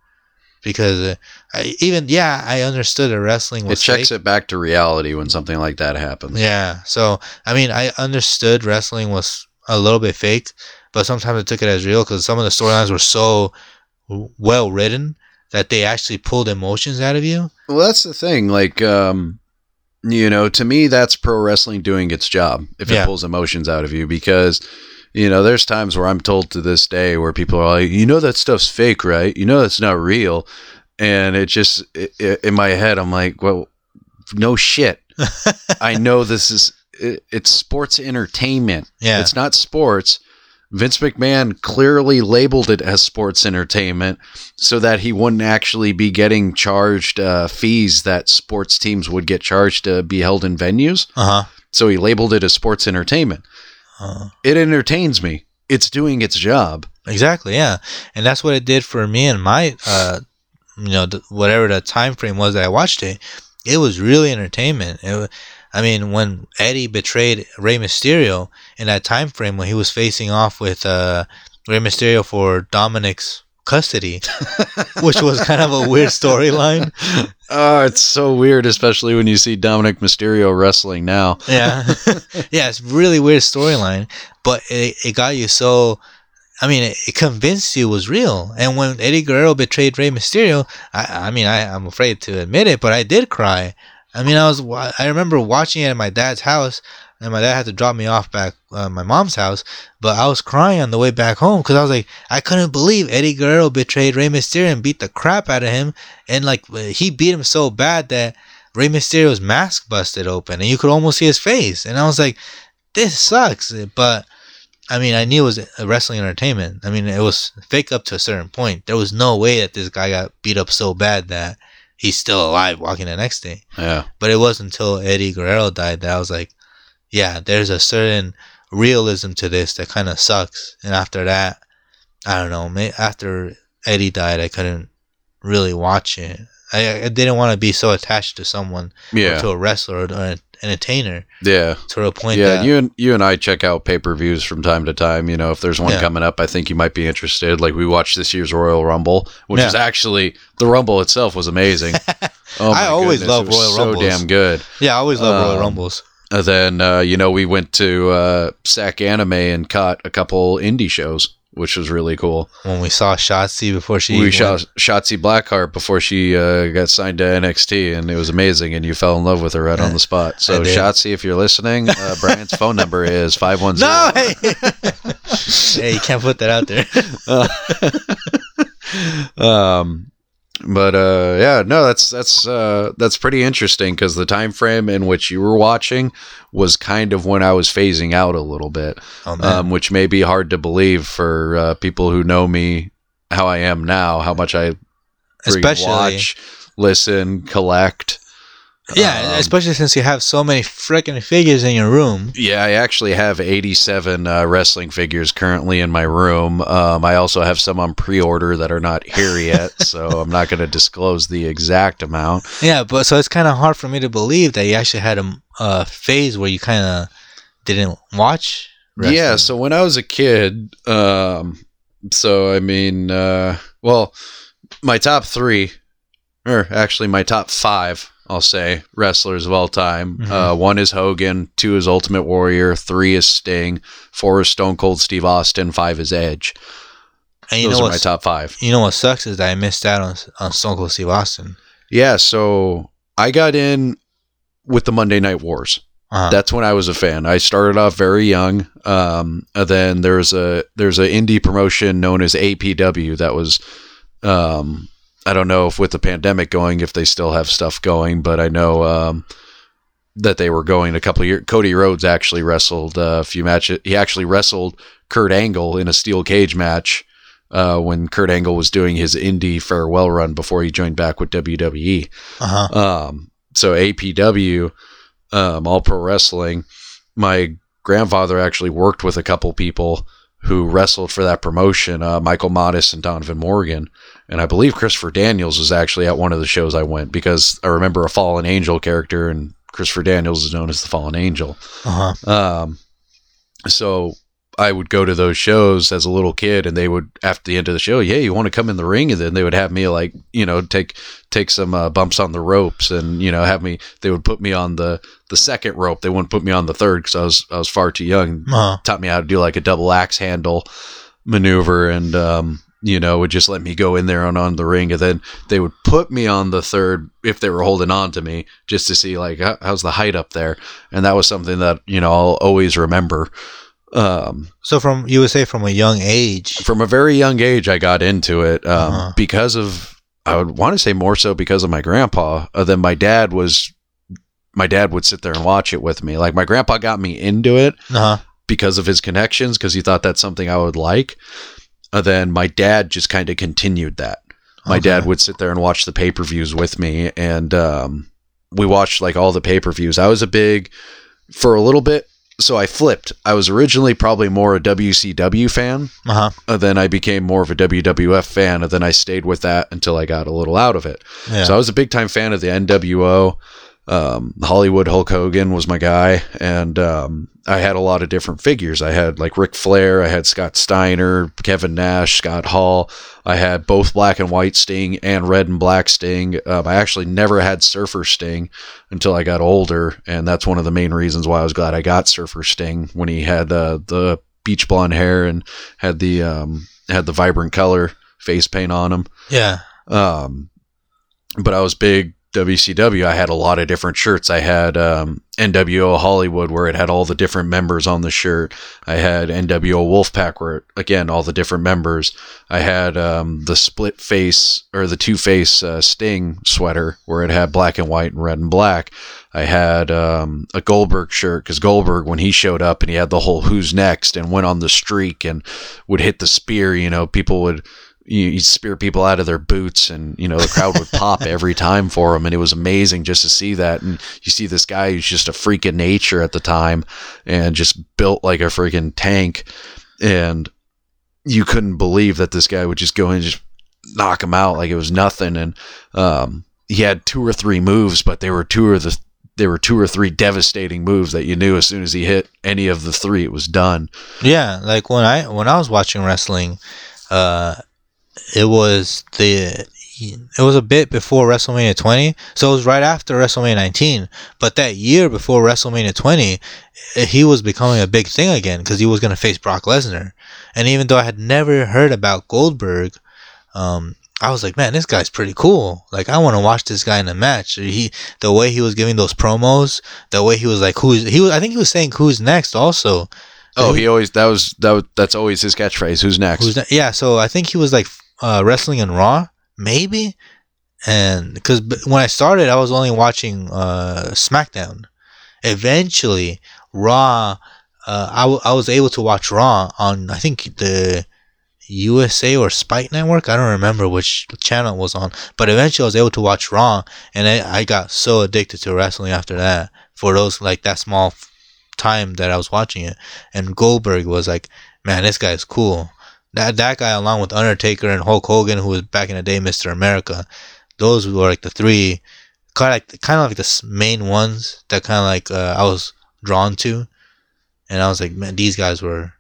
Because uh, I, even yeah, I understood that wrestling It checks fake. it back to reality when something like that happens. Yeah. So I mean, I understood wrestling was a little bit fake, but sometimes I took it as real because some of the storylines were so well written that they actually pulled emotions out of you. Well, that's the thing. Like, um, you know, to me, that's pro wrestling doing its job if it pulls emotions out of you because, you know, there's times where I'm told to this day where people are like, you know, that stuff's fake, right? You know, that's not real. And it just, i i in my head, I'm like, well, no shit. I know this is, it, it's sports entertainment. Yeah. It's not sports. Vince McMahon clearly labeled it as sports entertainment so that he wouldn't actually be getting charged uh, fees that sports teams would get charged to be held in venues. Uh huh. So he labeled it as sports entertainment. Uh, It entertains me. It's doing its job. exactly. Yeah, and that's what it did for me and my, uh, you know, whatever the time frame was that I watched it. It was really entertainment. It, wa- I mean, when Eddie betrayed Rey Mysterio in that time frame when he was facing off with uh, Rey Mysterio for Dominic's custody, which was kind of a weird storyline. Oh, it's so weird, especially when you see Dominic Mysterio wrestling now. yeah yeah it's really weird storyline but it, it got you so i mean it, it convinced you it was real and when eddie guerrero betrayed Rey mysterio i, I mean I, i'm afraid to admit it but i did cry i mean i was I remember watching it at my dad's house and my dad had to drop me off back uh, my mom's house but i was crying on the way back home because i was like i couldn't believe eddie guerrero betrayed Rey mysterio and beat the crap out of him and like he beat him so bad that Rey Mysterio's mask busted open and you could almost see his face. And I was like, this sucks. But I mean, I knew it was wrestling entertainment. I mean, it was fake up to a certain point. There was no way that this guy got beat up so bad that he's still alive walking the next day. Yeah. But it wasn't until Eddie Guerrero died that I was like, yeah, there's a certain realism to this that kind of sucks. And after that, I don't know. May, after Eddie died, I couldn't really watch it. I, I didn't want to be so attached to someone, or Yeah, to a wrestler or an entertainer, yeah, to a point yeah. that You and you and I check out pay per views from time to time. You know, if there's one Yeah. coming up, I think you might be interested. Like we watched this year's Royal Rumble, which Yeah. is actually the Rumble itself was amazing. Oh I always goodness, love Royal so Rumbles. damn good. yeah, I always love Royal Um, Rumbles. And then uh, you know we went to uh, Sac Anime and caught a couple indie shows, which was really cool. When we saw Shotzi before she we shot Shotzi Blackheart before she uh, got signed to NXT, and it was amazing. And you fell in love with her right on the spot. So. Shotzi, if you're listening, uh, Brian's phone number is five one zero. No, hey, hey, you can't put that out there. um but uh yeah no that's that's uh that's pretty interesting because the time frame in which you were watching was kind of when i was phasing out a little bit Oh um which may be hard to believe for uh, people who know me how i am now how much i especially watch listen collect yeah, um, especially since you have so many freaking figures in your room. Yeah, I actually have 87 uh, wrestling figures currently in my room. Um, I also have some on pre-order that are not here yet, so I'm not going to disclose the exact amount. Yeah, but so it's kind of hard for me to believe that you actually had a, a phase where you kind of didn't watch. Wrestling. Yeah, so when I was a kid, um, so I mean, uh, well, my top three, or actually my top five, I'll say, wrestlers of all time. Mhm. Uh, one is Hogan, two is Ultimate Warrior, three is Sting, four is Stone Cold Steve Austin, five is Edge. and you Those know are my top five. You know what sucks is that I missed out on on Stone Cold Steve Austin. Yeah, so I got in with the Monday Night Wars. Uh-huh. That's when I was a fan. I started off very young. Um, and then there's a there's a indie promotion known as APW that was um, I don't know if with the pandemic going if they still have stuff going, but I know um, that they were going a couple of years. Cody Rhodes actually wrestled uh, a few matches. He actually wrestled Kurt Angle in a steel cage match uh, when Kurt Angle was doing his indie farewell run before he joined back with WWE. uh-huh. Um, so APW, um, All Pro Wrestling. My grandfather actually worked with a couple people who wrestled for that promotion, uh, Michael Modest and Donovan Morgan. And I believe Christopher Daniels was actually at one of the shows I went because I remember a Fallen Angel character, and Christopher Daniels is known as the Fallen Angel. Uh-huh. Um, so I would go to those shows as a little kid, and they would after the end of the show, yeah, you want to come in the ring, and then they would have me like you know take take some uh, bumps on the ropes, and you know have me. They would put me on the the second rope. They wouldn't put me on the third because I was I was far too young. Uh-huh. Taught me how to do like a double axe handle maneuver, and um, you know would just let me go in there and on the ring, and then they would put me on the third if they were holding on to me just to see like how's the height up there, and that was something that you know I'll always remember. Um, So from you would say from a young age. from a very young age, I got into it um, Uh-huh. because of I would want to say more so because of my grandpa. Uh, then my dad was my dad would sit there and watch it with me. Like my grandpa got me into it Uh-huh. because of his connections because he thought that's something I would like. And then my dad just kind of continued that. My Okay. dad would sit there and watch the pay per views with me, and um, we watched like all the pay per views. I was a big for a little bit, so I flipped. I was originally probably more a WCW fan, Uh-huh. and then I became more of a WWF fan, and then I stayed with that until I got a little out of it. Yeah. So I was a big time fan of the NWO. Um, Hollywood Hulk Hogan was my guy, and um, I had a lot of different figures. I had like Ric Flair, I had Scott Steiner, Kevin Nash, Scott Hall. I had both black and white Sting and red and black Sting. Um, I actually never had Surfer Sting until I got older, and that's one of the main reasons why I was glad I got Surfer Sting when he had uh, the beach blonde hair and had the um, had the vibrant color face paint on him. yeah. Um, but I was big WCW. I had a lot of different shirts. I had um, NWO Hollywood, where it had all the different members on the shirt. I had NWO Wolfpack, where again all the different members. I had um, the split face or the two face uh, Sting sweater, where it had black and white and red and black. I had um, a Goldberg shirt because Goldberg, when he showed up and he had the whole "Who's next" and went on the streak and would hit the spear, you know, people would you, he'd spear people out of their boots, and you know the crowd would pop every time for him, and it was amazing just to see that. And you see this guy who's just a freak of nature at the time, and just built like a freaking tank, and you couldn't believe that this guy would just go and just knock him out like it was nothing. And um, he had two or three moves, but they were two or the there were two or three devastating moves that you knew as soon as he hit any of the three, it was done. Yeah, like when I when I was watching wrestling, uh, it was the it was a bit before WrestleMania 20, so it was right after WrestleMania 19. But that year before WrestleMania 20, he was becoming a big thing again because he was going to face Brock Lesnar. And even though I had never heard about Goldberg, um, I was like, man, this guy's pretty cool. Like, I want to watch this guy in a match. He, the way he was giving those promos, the way he was like, who's he was. I think he was saying who's next also. Oh, he always that was that was, that's always his catchphrase. Who's next? Who's ne- yeah, so I think he was like uh, wrestling in Raw, maybe, and because when I started, I was only watching uh, SmackDown. Eventually, Raw, uh, I, w- I was able to watch Raw on I think the USA or Spike Network. I don't remember which channel it was on, but eventually I was able to watch Raw, and I, I got so addicted to wrestling after that. For those like that small time that I was watching it, and Goldberg was like, man, this guy's cool. That that guy, along with Undertaker and Hulk Hogan, who was back in the day Mister America, those were like the three, kind of like kind of like the main ones that kind of like uh, I was drawn to, and I was like, man, these guys were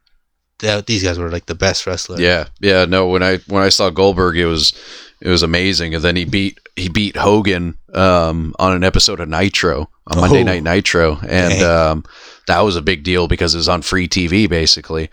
these guys were like the best wrestler. Yeah, yeah. No, when I when I saw Goldberg, it was it was amazing, and then he beat he beat Hogan um, on an episode of Nitro on Monday Oh. Night Nitro, and um, that was a big deal because it was on free TV basically.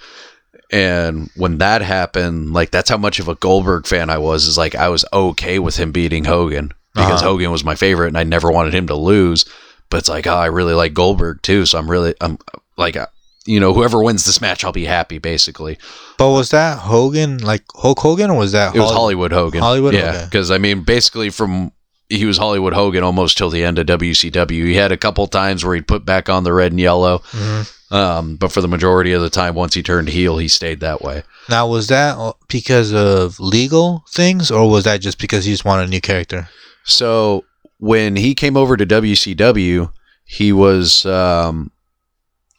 And when that happened, like that's how much of a Goldberg fan I was. Is like I was okay with him beating Hogan because Uh-huh. Hogan was my favorite, and I never wanted him to lose. But it's like, oh, I really like Goldberg too, so I'm really I'm like, uh, you know, whoever wins this match, I'll be happy. Basically, But was that Hogan like Hulk Hogan or was that it was Hollywood Hogan. Hollywood? yeah. Okay. Because I mean, basically from he was Hollywood Hogan almost till the end of WCW. He had a couple times where he'd put back on the red and yellow, Mhm. um, but for the majority of the time, once he turned heel, he stayed that way. Now was that because of legal things or was that just because he just wanted a new character? So when he came over to WCW, he was, um,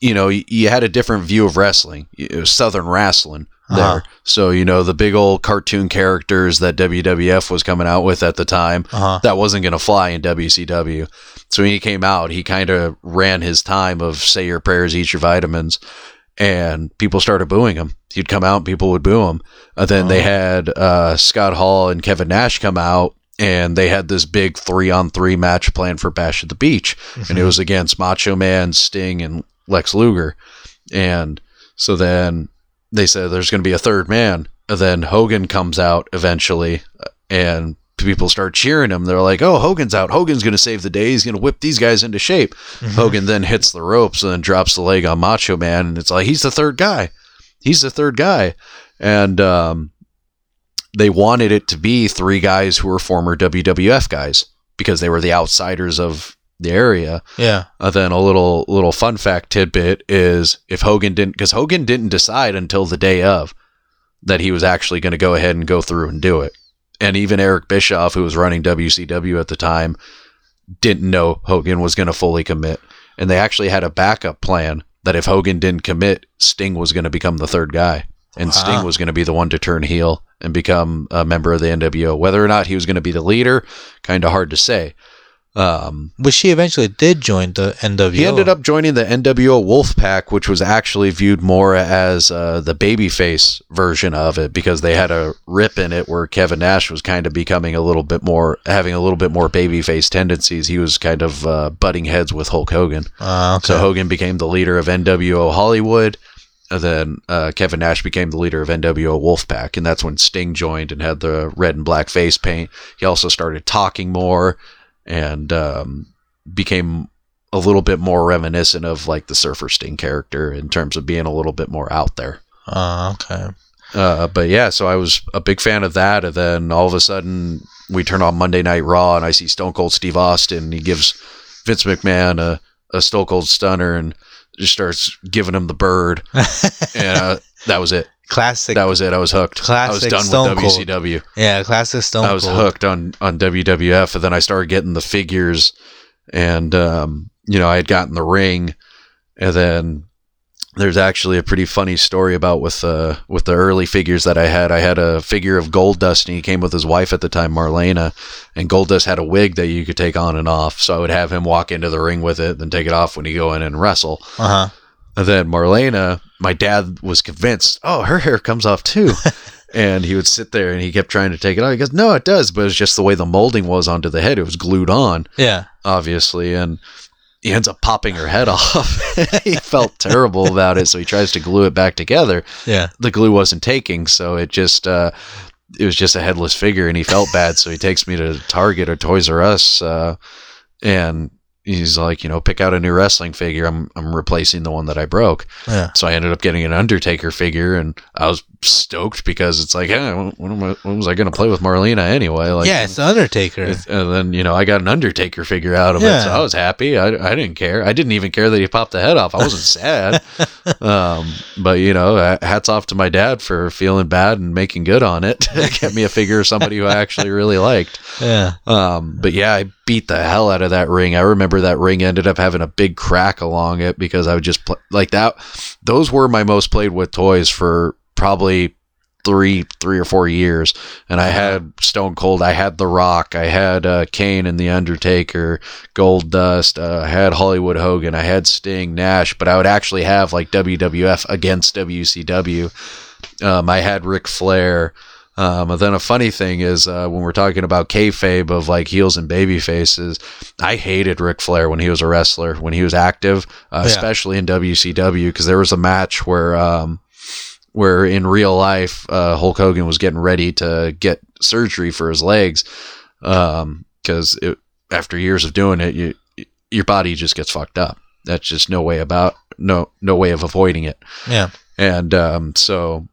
you know, you, you had a different view of wrestling. It was Southern wrestling there. Uh-huh. So you know the big old cartoon characters that WWF was coming out with at the time. Uh huh. that wasn't going to fly in WCW. So when he came out, he kind of ran his time of say your prayers, eat your vitamins, and people started booing him. He'd come out, and people would boo him. And then they Oh. had uh, Scott Hall and Kevin Nash come out, and they had this big three on three match planned for Bash at the Beach, and it was against Macho Man, Sting, and Lex Luger. And so then they said there's going to be a third man. And then Hogan comes out eventually, and people start cheering him. They're like, "Oh, Hogan's out. Hogan's going to save the day. He's going to whip these guys into shape." Mhm. Hogan then hits the ropes and then drops the leg on Macho Man, and it's like he's the third guy. He's the third guy, and um, they wanted it to be three guys who were former WWF guys because they were the outsiders of the area. Yeah. Uh, then a little little fun fact tidbit is if Hogan didn't because Hogan didn't decide until the day of that he was actually going to go ahead and go through and do it, and even Eric Bischoff, who was running WCW at the time, didn't know Hogan was going to fully commit, and they actually had a backup plan that if Hogan didn't commit, Sting was going to become the third guy, and Sting was going to be the one to turn heel and become a member of the NWO. Whether or not he was going to be the leader, kind of hard to say. Um, But she eventually did join the NWO. he ended up joining the NWO Wolfpack, which was actually viewed more as uh, the babyface version of it because they had a rip in it where Kevin Nash was kind of becoming a little bit more, having a little bit more babyface tendencies. He was kind of uh, butting heads with Hulk Hogan. Uh, okay. So Hogan became the leader of NWO Hollywood. And then uh, Kevin Nash became the leader of NWO Wolfpack. And that's when Sting joined and had the red and black face paint. He also started talking more and um, became a little bit more reminiscent of like the Surfer Sting character in terms of being a little bit more out there. Uh, okay. Uh, but yeah, so I was a big fan of that. And then all of a sudden, we turn on Monday Night Raw, and I see Stone Cold Steve Austin. He gives Vince McMahon a, a Stone Cold Stunner and just starts giving him the bird. and uh, that was it. Classic. That was it. I was hooked. I was Classic done Stone with Cold. WCW. yeah, classic Stone I was Cold. hooked on on WWF, and then I started getting the figures, and um, you know I had gotten the ring, and then there's actually a pretty funny story about with uh with the early figures that I had. I had a figure of Goldust, and he came with his wife at the time, Marlena, and Goldust had a wig that you could take on and off. So I would have him walk into the ring with it, then take it off when he go in and wrestle. Uh huh. And then Marlena, my dad was convinced, oh, her hair comes off too. and he would sit there and he kept trying to take it off. He goes, no, it does. But it's just the way the molding was onto the head. It was glued on, Yeah. obviously. And he ends up popping her head off. he felt terrible about it. So he tries to glue it back together. Yeah. The glue wasn't taking. So it just, uh, it was just a headless figure and he felt bad. So he takes me to Target or Toys R Us. Uh, and he's like, you know, pick out a new wrestling figure. I'm, I'm replacing the one that I broke. Yeah. So I ended up getting an Undertaker figure, and I was stoked because it's like, hey, when, I- when was I going to play with Marlena anyway? Like, yeah, it's the Undertaker. it's- and then you know I got an Undertaker figure out of it, so I was happy. I, I didn't care. I didn't even care that he popped the head off. I wasn't sad. um, but you know, hats off to my dad for feeling bad and making good on it. Get me a figure of somebody who I actually really liked. yeah. Um, but yeah, I beat the hell out of that ring. I remember that ring ended up having a big crack along it because I would just play like that. Those were my most played with toys for probably three, three or four years. And I had Stone Cold, I had The Rock, I had uh, Kane and The Undertaker, Goldust, uh, I had Hollywood Hogan, I had Sting, Nash, but I would actually have like WWF against WCW. Um, I had Ric Flair. Um, and then a funny thing is uh, when we're talking about kayfabe of like heels and baby faces, I hated Ric Flair when he was a wrestler, when he was active, uh, Yeah. especially in WCW, because there was a match where um, where in real life uh, Hulk Hogan was getting ready to get surgery for his legs because after years of doing it, you, your body just gets fucked up. That's just no way about no no way of avoiding it. Yeah. And um, so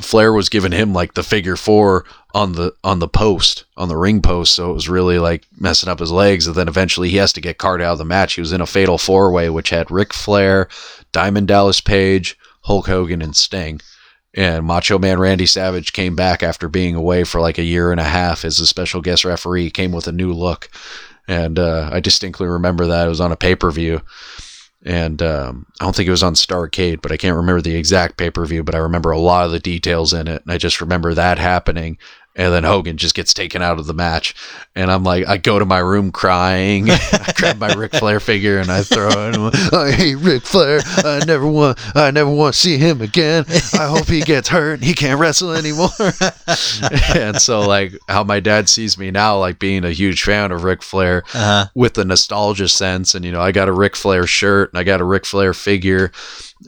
Flair was giving him like the figure four on the on the post on the ring post, so it was really like messing up his legs. And then eventually he has to get carted out of the match. He was in a fatal four way, which had Ric Flair, Diamond Dallas Page, Hulk Hogan, and Sting. And Macho Man Randy Savage came back after being away for like a year and a half as a special guest referee. Came with a new look, and uh, I distinctly remember that it was on a pay per view and um, I don't think it was on Starcade, but I can't remember the exact pay per view. But I remember a lot of the details in it, and I just remember that happening. And then Hogan just gets taken out of the match, and I'm like, I go to my room crying. I grab my Ric Flair figure and I throw it. Like, I hate Ric Flair. I never want. I never want to see him again. I hope he gets hurt. He can't wrestle anymore. and so, like, how my dad sees me now, like being a huge fan of Ric Flair, Uh huh. with the nostalgia sense. And, you know, I got a Ric Flair shirt and I got a Ric Flair figure.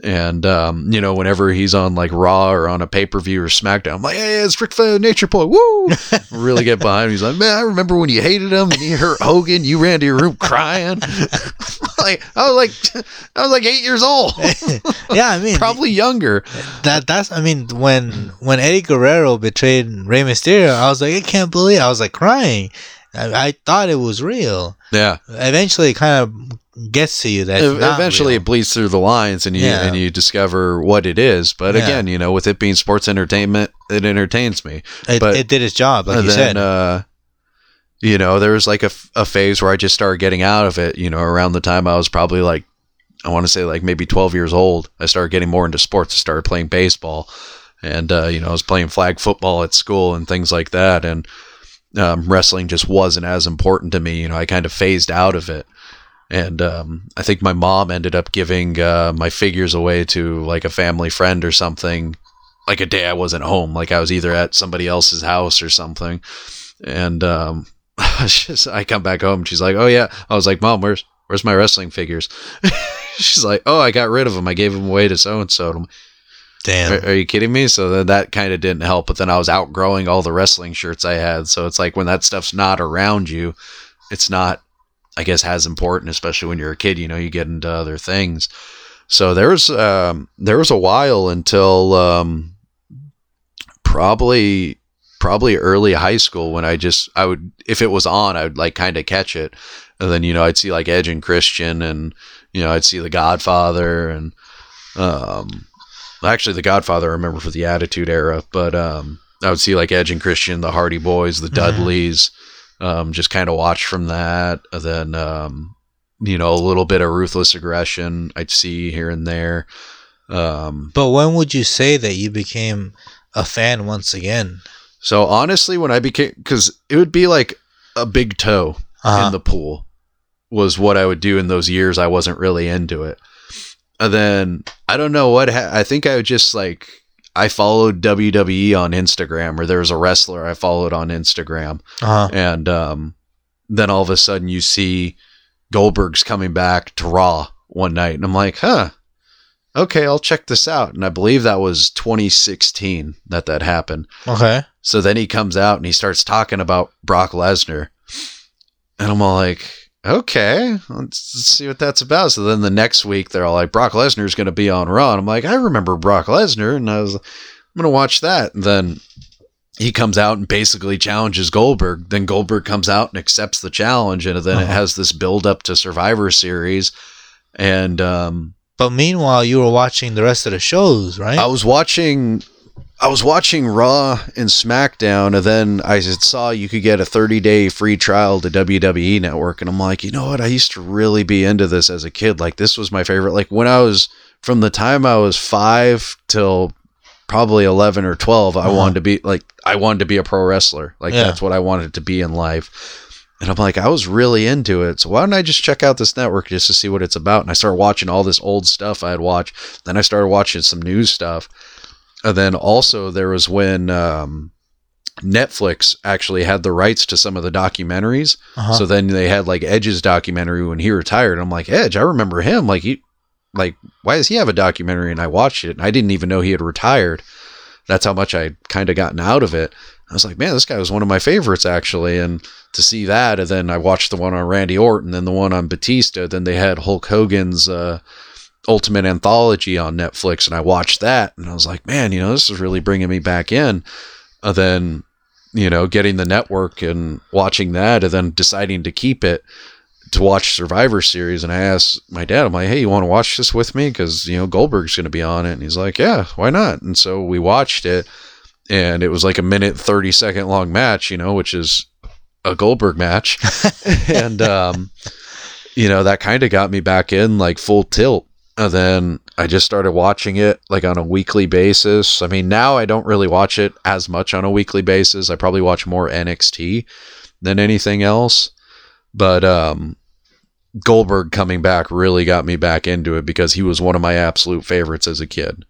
And, um, you know, whenever he's on like Raw or on a pay per view or SmackDown, I'm like, hey, it's Ric Flair, Nature Boy. Woo! really get behind him. He's like, man, I remember when you hated him and you hurt Hogan, you ran to your room crying. like, I was like, I was like eight years old, Yeah, I mean, probably younger. that that's I mean when when Eddie Guerrero betrayed Rey Mysterio, I was like I can't believe I was like crying. I, I thought it was real. Yeah. Eventually, it kind of gets to you that eventually it bleeds through the lines and you Yeah. and you discover what it is. But Yeah. again you know with it being sports entertainment it entertains me. It, but- it did its job, like you then said. uh you know there was like a, a phase where i just started getting out of it you know around the time i was probably like i want to say like maybe 12 years old i started getting more into sports. I started playing baseball and uh, you know i was playing flag football at school and things like that. And um, wrestling just wasn't as important to me. You know i kind of phased out of it and um, i think my mom ended up giving uh, my figures away to like a family friend or something like a day i wasn't home like i was either at somebody else's house or something. And um i come back home she's like oh yeah. I was like mom where's where's my wrestling figures? She's like oh i got rid of them i gave them away to so and so Damn. are, are you kidding me? So then that kind of didn't help but then i was outgrowing all the wrestling shirts i had. So it's like when that stuff's not around you it's not i guess as important especially when you're a kid you know you get into other things so there was um there was a while until um probably probably early high school when I just I would if it was on I would like kind of catch it and then you know I'd see like Edge and Christian and you know I'd see The Godfather and um actually the Godfather I remember for the Attitude Era, but um, I would see like Edge and Christian, the Hardy Boys, the Mhm. Dudleys, um, just kind of watch from that. And then um, you know a little bit of ruthless aggression I'd see here and there. Um, But when would you say that you became a fan once again? so honestly, when I became because it would be like a big toe Uh-huh. in the pool was what I would do in those years I wasn't really into it. And then I don't know what ha- I think I would just like I followed WWE on Instagram or there was a wrestler I followed on Instagram uh-huh. and um, then all of a sudden you see Goldberg's coming back to Raw one night and I'm like, "Huh. Okay, I'll check this out." And I believe that was 2016 that that happened. Okay. So then he comes out and he starts talking about Brock Lesnar. And I'm all like, okay, let's, see what that's about. So then the next week they're all like, Brock Lesnar's going to be on Raw. And I'm like, I remember Brock Lesnar. And I was, I'm going to watch that. And then he comes out and basically challenges Goldberg. Then Goldberg comes out and accepts the challenge. And then it Uh-huh. has this build up to Survivor Series. And um, But meanwhile, you were watching the rest of the shows, right? I was watching I was watching Raw and SmackDown and then I saw you could get a 30-day free trial to WWE network and I'm like, "You know what? I used to really be into this as a kid. Like this was my favorite. Like when I was from the time I was 5 till probably 11 or 12, I Uh-huh. wanted to be like I wanted to be a pro wrestler. Like Yeah. that's what I wanted to be in life. And I'm like, I was really into it. So why don't I just check out this network just to see what it's about? And I started watching all this old stuff I had watched. Then I started watching some new stuff. And then also there was when um, Netflix actually had the rights to some of the documentaries. uh-huh. So then they had like Edge's documentary when he retired. I'm like, Edge, I remember him. Like he, like why does he have a documentary? And I watched it, and I didn't even know he had retired. That's how much I kind of gotten out of it. I was like, man, this guy was one of my favorites actually, and to see that, and then I watched the one on Randy Orton, then the one on Batista. Then they had Hulk Hogan's uh, Ultimate Anthology on Netflix, and I watched that, and I was like, man, you know, this is really bringing me back in. And then, you know, getting the network and watching that, and then deciding to keep it to watch Survivor Series. And I asked my dad, I'm like, hey, you want to watch this with me? Because, you know, Goldberg's going to be on it. And he's like, yeah, why not? And so we watched it, and it was like a minute, 30 second long match, you know, which is a Goldberg match. and, um, you know, that kind of got me back in like full tilt. And then I just started watching it like on a weekly basis. I mean, now I don't really watch it as much on a weekly basis. I probably watch more NXT than anything else. But um, Goldberg coming back really got me back into it because he was one of my absolute favorites as a kid.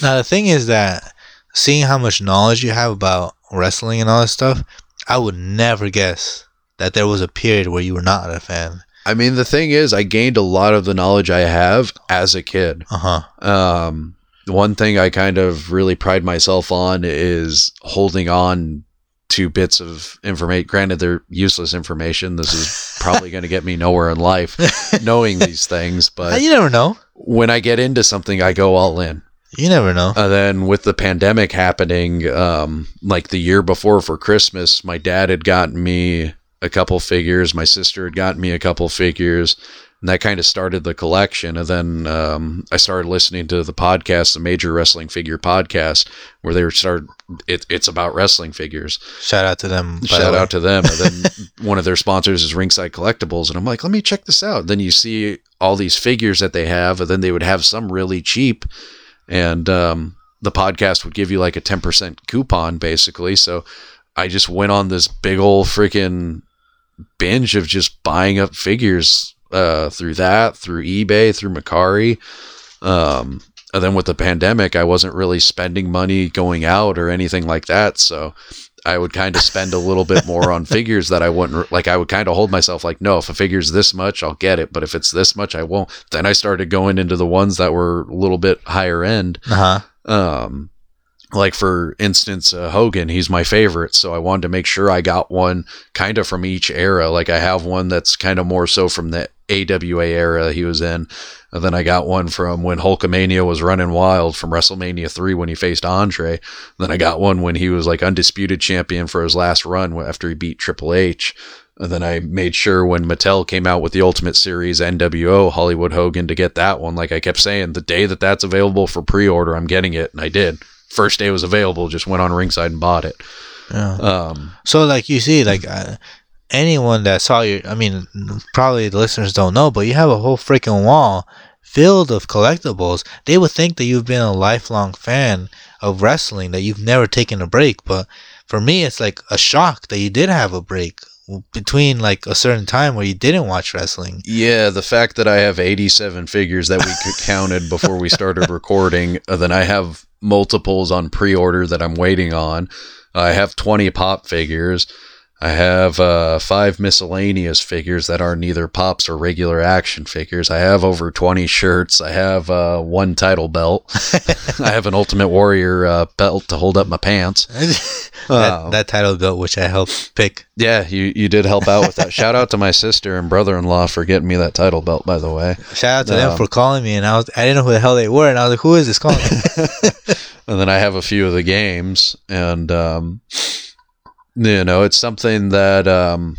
Now the thing is that seeing how much knowledge you have about wrestling and all that stuff, I would never guess that there was a period where you were not a fan. I mean, the thing is, I gained a lot of the knowledge I have as a kid. Uh huh. Um, one thing I kind of really pride myself on is holding on to bits of information. Granted, they're useless information. This is probably going to get me nowhere in life, knowing these things. But you never know. when I get into something, I go all in. You never know. And then with the pandemic happening, um, like the year before for Christmas, my dad had gotten me a couple figures. My sister had gotten me a couple figures. And that kind of started the collection. And then um, I started listening to the podcast, the Major Wrestling Figure Podcast, where they were started. It, it's about wrestling figures. Shout out to them. by the Shout out to them. And then one of their sponsors is Ringside Collectibles. And I'm like, let me check this out. Then you see all these figures that they have, and then they would have some really cheap. And um, the podcast would give you like a 10% coupon, basically. So I just went on this big old freaking binge of just buying up figures uh, through that, through eBay, through Mercari. Um, and then with the pandemic, I wasn't really spending money going out or anything like that. So I would kind of spend a little bit more on figures that I wouldn't like. I would kind of hold myself like, no, if a figure's this much, I'll get it. But if it's this much, I won't. Then I started going into the ones that were a little bit higher end. Uh huh. Um, like for instance, uh, Hogan, he's my favorite. So I wanted to make sure I got one kind of from each era. Like I have one that's kind of more so from the AWA era he was in. And then I got one from when Hulkamania was running wild from WrestleMania 3 when he faced Andre. Then I got one when he was like undisputed champion for his last run after he beat Triple H. And then I made sure when Mattel came out with the Ultimate Series NWO Hollywood Hogan to get that one. Like I kept saying, the day that that's available for pre-order, I'm getting it, and I did. First day it was available, just went on ringside and bought it. Yeah. Um, So like you see, like uh, anyone that saw your, I mean, probably the listeners don't know, but you have a whole freaking wall filled of collectibles. They would think that you've been a lifelong fan of wrestling, that you've never taken a break. But for me, it's like a shock that you did have a break between like a certain time where you didn't watch wrestling. Yeah, the fact that I have 87 figures that we counted before we started recording, uh, then I have multiples on pre-order that I'm waiting on. I have 20 pop figures. I have uh, five miscellaneous figures that are neither pops or regular action figures. I have over 20 shirts. I have uh, one title belt. I have an Ultimate Warrior uh, belt to hold up my pants. that, Um, that title belt, which I helped pick. Yeah, you, you did help out with that. Shout out to my sister and brother-in-law for getting me that title belt, by the way. Shout out to them Um, for calling me, and I was I didn't know who the hell they were, and I was like, "Who is this calling?" and then I have a few of the games, and um, you know, it's something that um,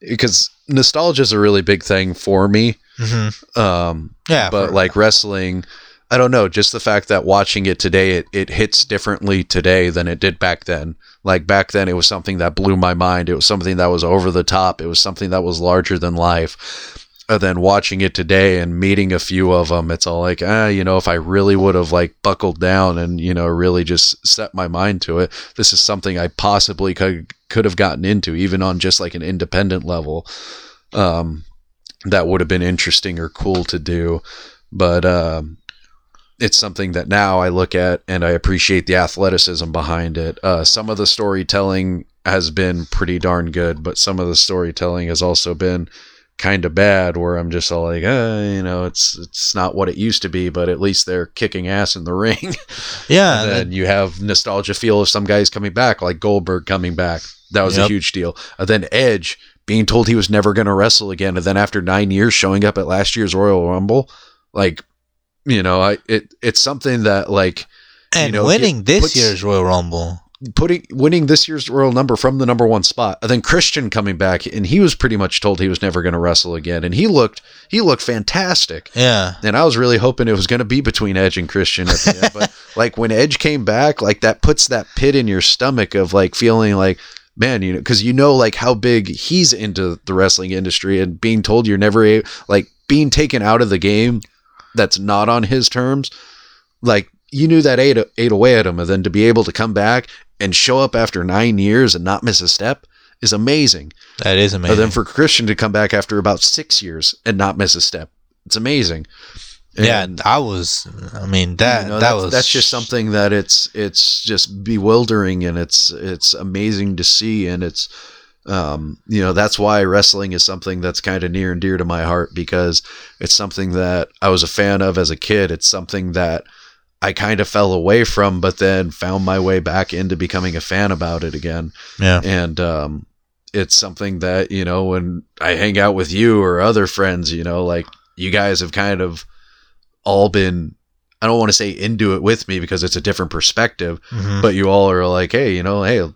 because nostalgia is a really big thing for me. hmm Um, Yeah, but like wrestling, I don't know, just the fact that watching it today, it, it hits differently today than it did back then. Like back then, it was something that blew my mind. It was something that was over the top. It was something that was larger than life. And then watching it today and meeting a few of them, it's all like, ah, you know, if I really would have like buckled down and you know really just set my mind to it, this is something I possibly could could have gotten into, even on just like an independent level. Um, that would have been interesting or cool to do, but um, it's something that now I look at and I appreciate the athleticism behind it. Uh, some of the storytelling has been pretty darn good, but some of the storytelling has also been kind of bad where I'm just all like, uh, you know, it's it's not what it used to be, but at least they're kicking ass in the ring. yeah, and then you have nostalgia feel of some guys coming back, like Goldberg coming back. That was a huge deal. And then Edge being told he was never going to wrestle again, and then after nine years showing up at last year's Royal Rumble, like, you know, I it it's something that like and you know, winning this puts- year's Royal Rumble. Putting winning this year's Royal Rumble from the number one spot, and then Christian coming back, and he was pretty much told he was never going to wrestle again, and he looked he looked fantastic. Yeah, And I was really hoping it was going to be between Edge and Christian at the end. But like when Edge came back, like that puts that pit in your stomach of like feeling like, man, you know, because you know like how big he's into the wrestling industry and being told you're never a- like being taken out of the game that's not on his terms. Like you knew that ate, ate away at him, and then to be able to come back and show up after nine years and not miss a step is amazing. that is amazing. And then for Christian to come back after about six years and not miss a step, it's amazing. yeah, And, I was. I mean that you know, that that's, was that's just something that it's it's just bewildering and it's it's amazing to see and it's um, you know that's why wrestling is something that's kind of near and dear to my heart because it's something that I was a fan of as a kid. It's something that I kind of fell away from, but then found my way back into becoming a fan about it again Yeah, and um, it's something that you know when I hang out with you or other friends, you know, like you guys have kind of all been. I don't want to say into it with me because it's a different perspective, Mhm. but you all are like, hey, you know, hey,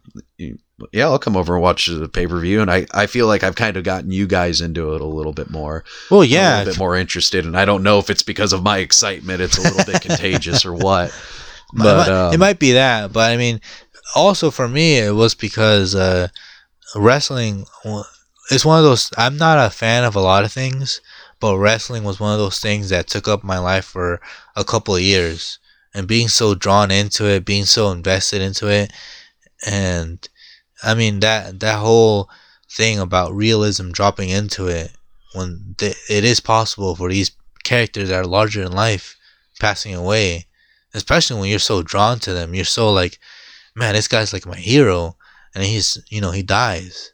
yeah, I'll come over and watch the pay per view, and I I feel like I've kind of gotten you guys into it a little bit more, well, a yeah, little bit more interested, and I don't know if it's because of my excitement, it's a little bit contagious or what, But but it, might, um, it might be that, but I mean, also for me, it was because uh, wrestling is one of those. I'm not a fan of a lot of things, but wrestling was one of those things that took up my life for a couple of years, and being so drawn into it, being so invested into it, and I mean that that whole thing about realism dropping into it when th- it is possible for these characters that are larger than life passing away especially when you're so drawn to them. You're so like man this guy's like my hero and he's you know he dies.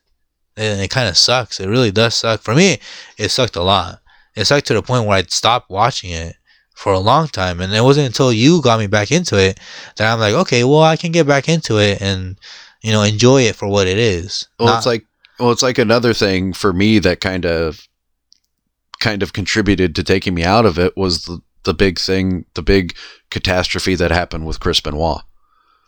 And it kind of sucks. It really does suck. For me it sucked a lot. It sucked to the point where i'd stopped watching it for a long time and it wasn't until you got me back into it that i'm like okay well i can get back into it and you know enjoy it for what it is Well, Not- it's like well, it's like another thing for me that kind of kind of contributed to taking me out of it was the the big thing, the big catastrophe that happened with Chris Benoit.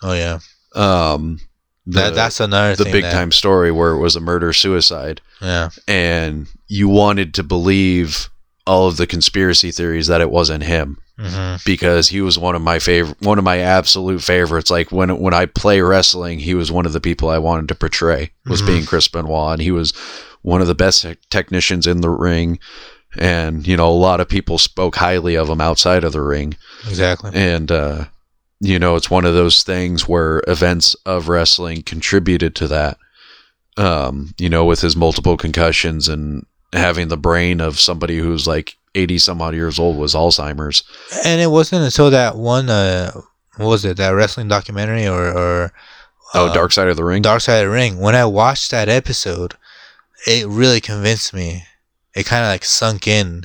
oh yeah. Um, that that's another the big that- time story where it was a murder suicide. Yeah, and you wanted to believe all of the conspiracy theories that it wasn't him hmm because he was one of my favorite one of my absolute favorites. Like when when I play wrestling he was one of the people I wanted to portray was Mhm. being Chris Benoit and he was one of the best technicians in the ring. And you know a lot of people spoke highly of him outside of the ring. Exactly. and uh you know it's one of those things where events of wrestling contributed to that. Um you know with his multiple concussions and having the brain of somebody who's like 80 some odd years old was alzheimer's And it wasn't until that one, uh, what was it, that wrestling documentary or, or oh uh, dark side of the ring Dark Side of the Ring. When I watched that episode, it really convinced me. It kind of like sunk in,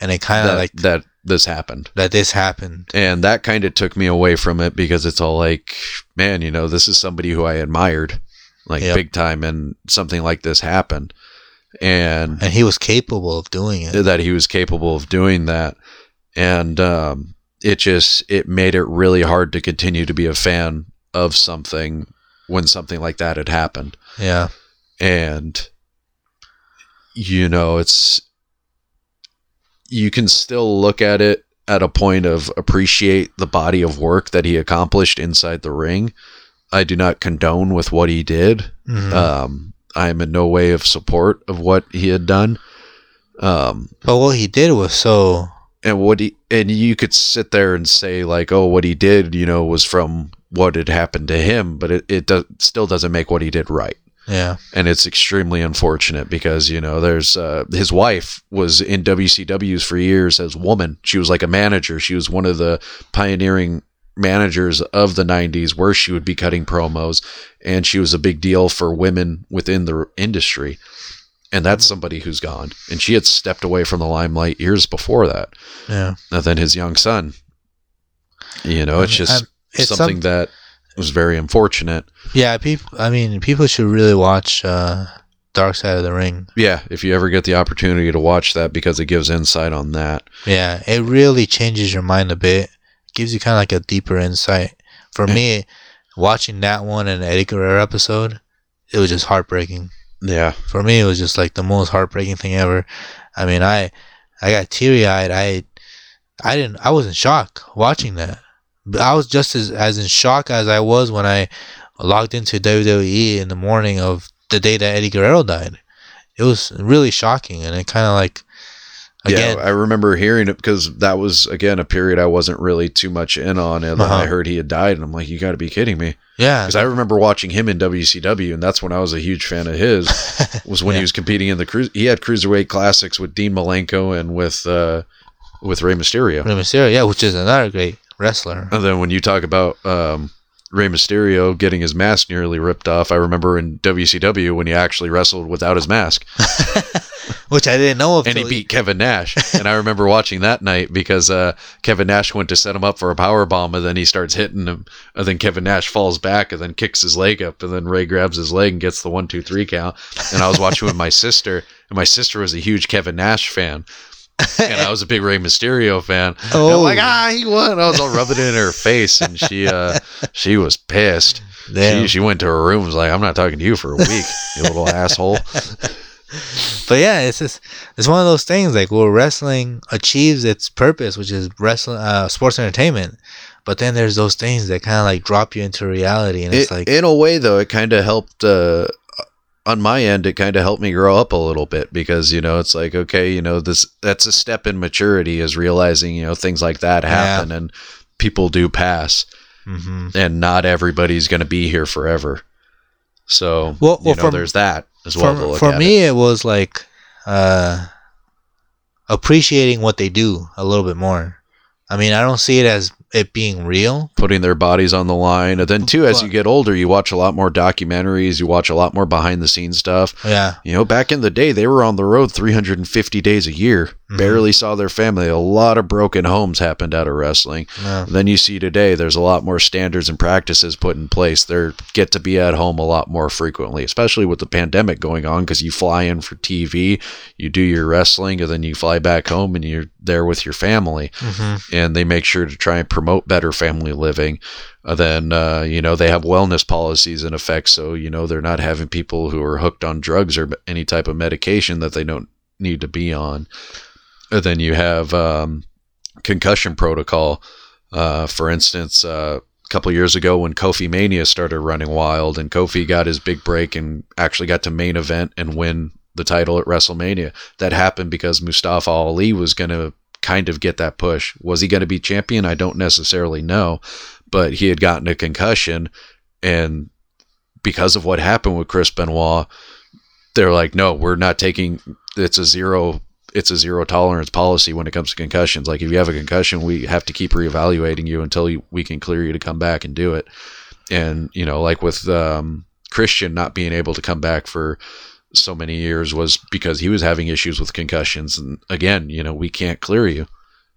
and it kind of like that this happened that this happened. and that kind of took me away from it because it's all like man you know this is somebody who i admired like Yep. big time and something like this happened and And he was capable of doing it. that he was capable of doing that and um, it just it made it really hard to continue to be a fan of something when something like that had happened Yeah. and you know it's you can still look at it at a point of appreciate the body of work that he accomplished inside the ring i do not condone with what he did Mhm. um, i am in no way of support of what he had done um, but what he did was so. and what he and you could sit there and say like oh what he did you know was from what had happened to him but it, it does, still doesn't make what he did right Yeah. and it's extremely unfortunate because you know there's uh, his wife was in WCW's for years as woman. She was like a manager. She was one of the pioneering managers of the 90s where she would be cutting promos and she was a big deal for women within the industry. And that's somebody who's gone. And she had stepped away from the limelight years before that. Yeah. And then his young son. You know, it's just I'm- it's something some- that was very unfortunate. Yeah. People. I mean, people should really watch uh, Dark Side of the Ring. Yeah, if you ever get the opportunity to watch that because it gives insight on that. Yeah, it really changes your mind a bit. Gives you kind of like a deeper insight. For me, watching that one and Eddie Guerrero episode, it was just heartbreaking. Yeah. For me, it was just like the most heartbreaking thing ever. I mean, I I got teary eyed. I I didn't. I was in shock watching that. But I was just as as in shock as I was when I logged into WWE in the morning of the day that Eddie Guerrero died. It was really shocking, and it kind of like again. yeah, I remember hearing it because that was again a period I wasn't really too much in on, and Uh-huh. I heard he had died, and I'm like, you got to be kidding me, yeah, because I remember watching him in WCW, and that's when I was a huge fan of his. Was when Yeah. he was competing in the cruise. He had cruiserweight classics with Dean Malenko and with uh, with Rey Mysterio. Rey Mysterio, yeah, which is another great wrestler. And then when you talk about um, Rey Mysterio getting his mask nearly ripped off, I remember in WCW when he actually wrestled without his mask. which I didn't know of. and he beat Kevin Nash. and I remember watching that night because uh, Kevin Nash went to set him up for a power bomb, and then he starts hitting him, and then Kevin Nash falls back and then kicks his leg up, and then Rey grabs his leg and gets the one, two, three count. And I was watching with my sister, and my sister was a huge Kevin Nash fan. and I was a big Rey Mysterio fan. Oh. like, ah, he won. I was all rubbing it in her face, and she uh, she was pissed. Damn. She, she went to her room and was like, I'm not talking to you for a week, you little asshole. But yeah, it's just it's one of those things like where wrestling achieves its purpose, which is wrestling, uh, sports entertainment. But then there's those things that kind of like drop you into reality, and it's It- like, in a way though it kind of helped uh on my end it kind of helped me grow up a little bit because you know it's like okay you know this that's a step in maturity is realizing you know things like that happen and people do pass hmm and not everybody's going to be here forever so Well- you know for- there's that as well for, for me, it. it. was like uh, appreciating what they do a little bit more. I mean, I don't see it as it being real. putting their bodies on the line and then too as But- you get older you watch a lot more documentaries you watch a lot more behind the scenes stuff Yeah, You know, back in the day, they were on the road 350 days a year, Mhm. barely saw their family. A lot of broken homes happened out of wrestling. yeah. Then you see today, there's a lot more standards and practices put in place. They get to be at home a lot more frequently, especially with the pandemic going on, because you fly in for TV, you do your wrestling, and then you fly back home and you're there with your family. hmm And they make sure to try and promote promote better family living. Uh, then uh, you know they have wellness policies in effect, so you know they're not having people who are hooked on drugs or any type of medication that they don't need to be on. And then you have um, concussion protocol. Uh, for instance, uh, a couple years ago when Kofi Mania started running wild, and Kofi got his big break and actually got to main event and win the title at WrestleMania. That happened because Mustafa Ali was going to kind of get that push. Was he going to be champion? I don't necessarily know, but he had gotten a concussion, and because of what happened with Chris Benoit, they're like, no, we're not taking. It's a zero. It's a zero tolerance policy when it comes to concussions. Like if you have a concussion, we have to keep reevaluating you until you, we can clear you to come back and do it. And you know, like with um, Christian not being able to come back for so many years was because he was having issues with concussions. And again, you know, we can't clear you.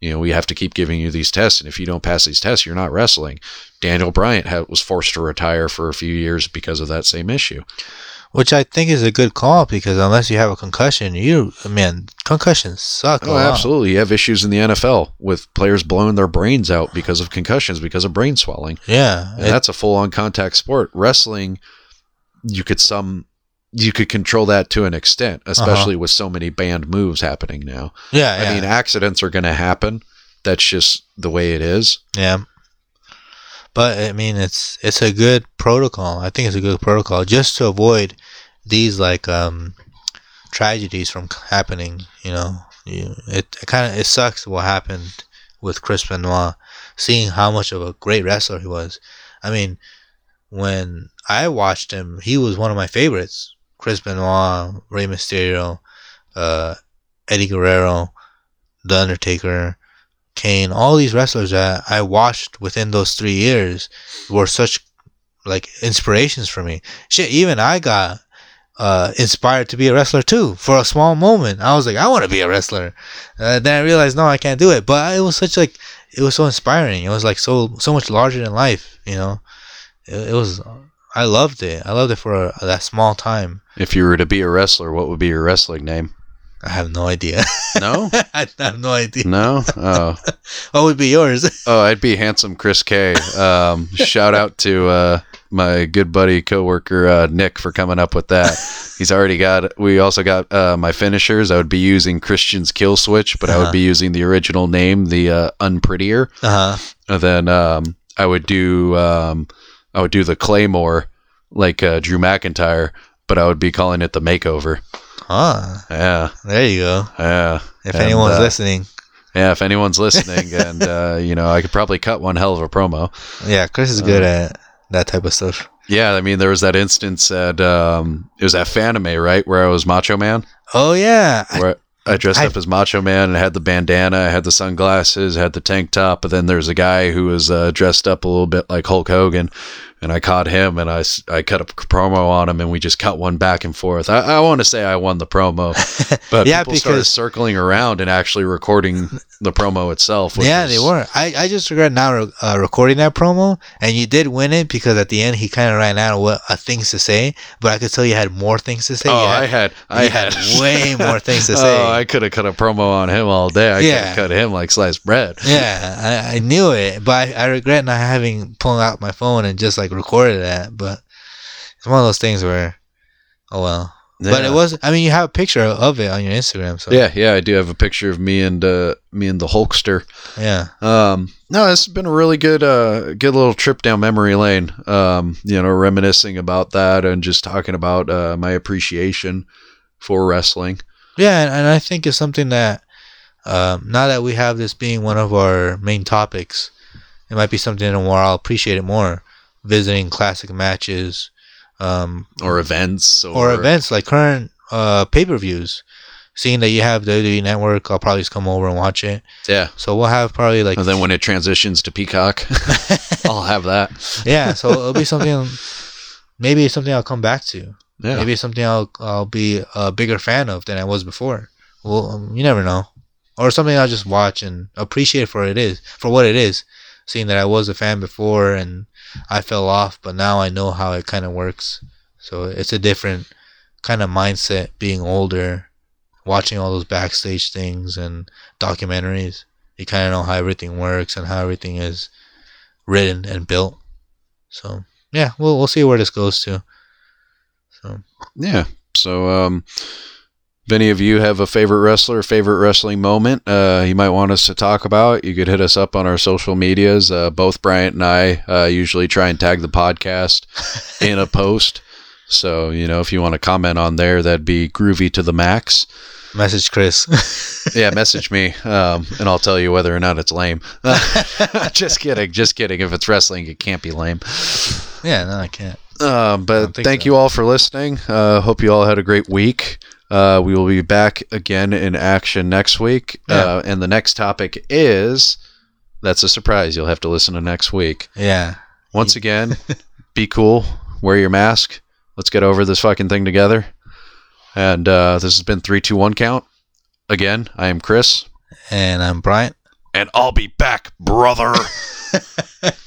You know, we have to keep giving you these tests, and if you don't pass these tests, you're not wrestling. Daniel Bryan had, was forced to retire for a few years because of that same issue. Which I think is a good call because unless you have a concussion, you man, concussions suck. Oh, absolutely. You have issues in the NFL with players blowing their brains out because of concussions, because of brain swelling. Yeah, And it- that's a full on contact sport. Wrestling, you could some you could control that to an extent, especially with so many banned moves happening now. yeah, yeah. I mean, accidents are going to happen. That's just the way it is. Yeah. But I mean it's it's a good protocol. I think it's a good protocol just to avoid these like um tragedies from happening, you know. You, it it kind of it sucks what happened with Chris Benoit seeing how much of a great wrestler he was. I mean, when I watched him, he was one of my favorites. Chris Benoit, Rey Mysterio, uh, Eddie Guerrero, The Undertaker, Kane, all these wrestlers that I watched within those three years were such like inspirations for me. Shit, even I got uh, inspired to be a wrestler too for a small moment. I was like, I want to be a wrestler. Uh, then I realized, no, I can't do it. But it was such like, it was so inspiring. It was like so so much larger than life. You know, it, it was. I loved it. I loved it for a, that small time. If you were to be a wrestler, what would be your wrestling name? I have no idea. No? I have no idea. No? Oh. What would be yours? Oh, I'd be handsome Chris K. Um, shout out to uh, my good buddy coworker uh, Nick for coming up with that. He's already got. We also got uh, my finishers. I would be using Christian's kill switch, but I Uh-huh. would be using the original name, the uh, unprettier. Uh huh. And then um, I would do. Um, I would do the claymore like uh, Drew McIntyre, but I would be calling it the makeover. Ah, Yeah, there you go. yeah. If And, anyone's uh, listening, Yeah, if anyone's listening, and uh, you know, I could probably cut one hell of a promo. yeah, Chris is good at that type of stuff. Yeah, I mean, there was that instance at um, it was at Fanime, right, where I was Macho Man, Oh yeah, where I dressed I- up as Macho Man and had the bandana, I had the sunglasses, had the tank top, but then there's a guy who was uh, dressed up a little bit like Hulk Hogan, and I caught him and I, I cut a promo on him, and we just cut one back and forth. I, I want to say I won the promo, but Yeah, people started because- circling around and actually recording the promo itself. yeah, was- they were. I, I just regret not re- uh, recording that promo, and you did win it because at the end he kind of ran out of what uh, things to say. But I could tell you had more things to say. Oh, You I had, I had, had way more things to say. Oh, I could have cut a promo on him all day. I could Yeah. have cut him like sliced bread. yeah, I, I knew it, but I, I regret not having pulled out my phone and just like recorded that. But it's one of those things where, oh well. But it was. I mean, you have a picture of it on your Instagram, so Yeah, yeah, I do have a picture of me and uh, me and the Hulkster. yeah. Um, no, this has been a really good, uh, good little trip down memory lane. Um, you know, reminiscing about that and just talking about uh, my appreciation for wrestling. Yeah, and, and I think it's something that um, now that we have this being one of our main topics, it might be something where I'll appreciate it more. Visiting classic matches, um, Or events, or, or events like current uh, pay per views. Seeing that you have the WWE Network, I'll probably just come over and watch it. Yeah, So we'll have probably like and then when it transitions to Peacock, I'll have that. yeah. So it'll be something. Maybe it's something I'll come back to. Yeah, Maybe it's something I'll I'll be a bigger fan of than I was before. Well, um, you never know, or something I'll just watch and appreciate for it is for what it is. Seeing that I was a fan before and I fell off, but now I know how it kind of works. So it's a different kind of mindset being older, watching all those backstage things and documentaries. You kind of know how everything works and how everything is written and built. So yeah, we'll we'll see where this goes to. So Yeah. So, um, if any of you have a favorite wrestler, favorite wrestling moment, uh, you might want us to talk about, you could hit us up on our social medias. Uh, both Bryant and I uh, usually try and tag the podcast in a post. So, you know, if you want to comment on there, that'd be groovy to the max. message Chris. Yeah, message me, um, and I'll tell you whether or not it's lame. just kidding, just kidding. If it's wrestling, it can't be lame. yeah, no, I can't. Uh, but don't thank so. you all for listening. Uh, hope you all had a great week. Uh, we will be back again in action next week. Uh, and the next topic is that's a surprise. You'll have to listen to next week. Yeah. Once again, be cool, wear your mask. Let's get over this fucking thing together. And uh, this has been 321 count. Again, I am Chris, And I'm Bryant. and I'll be back, brother.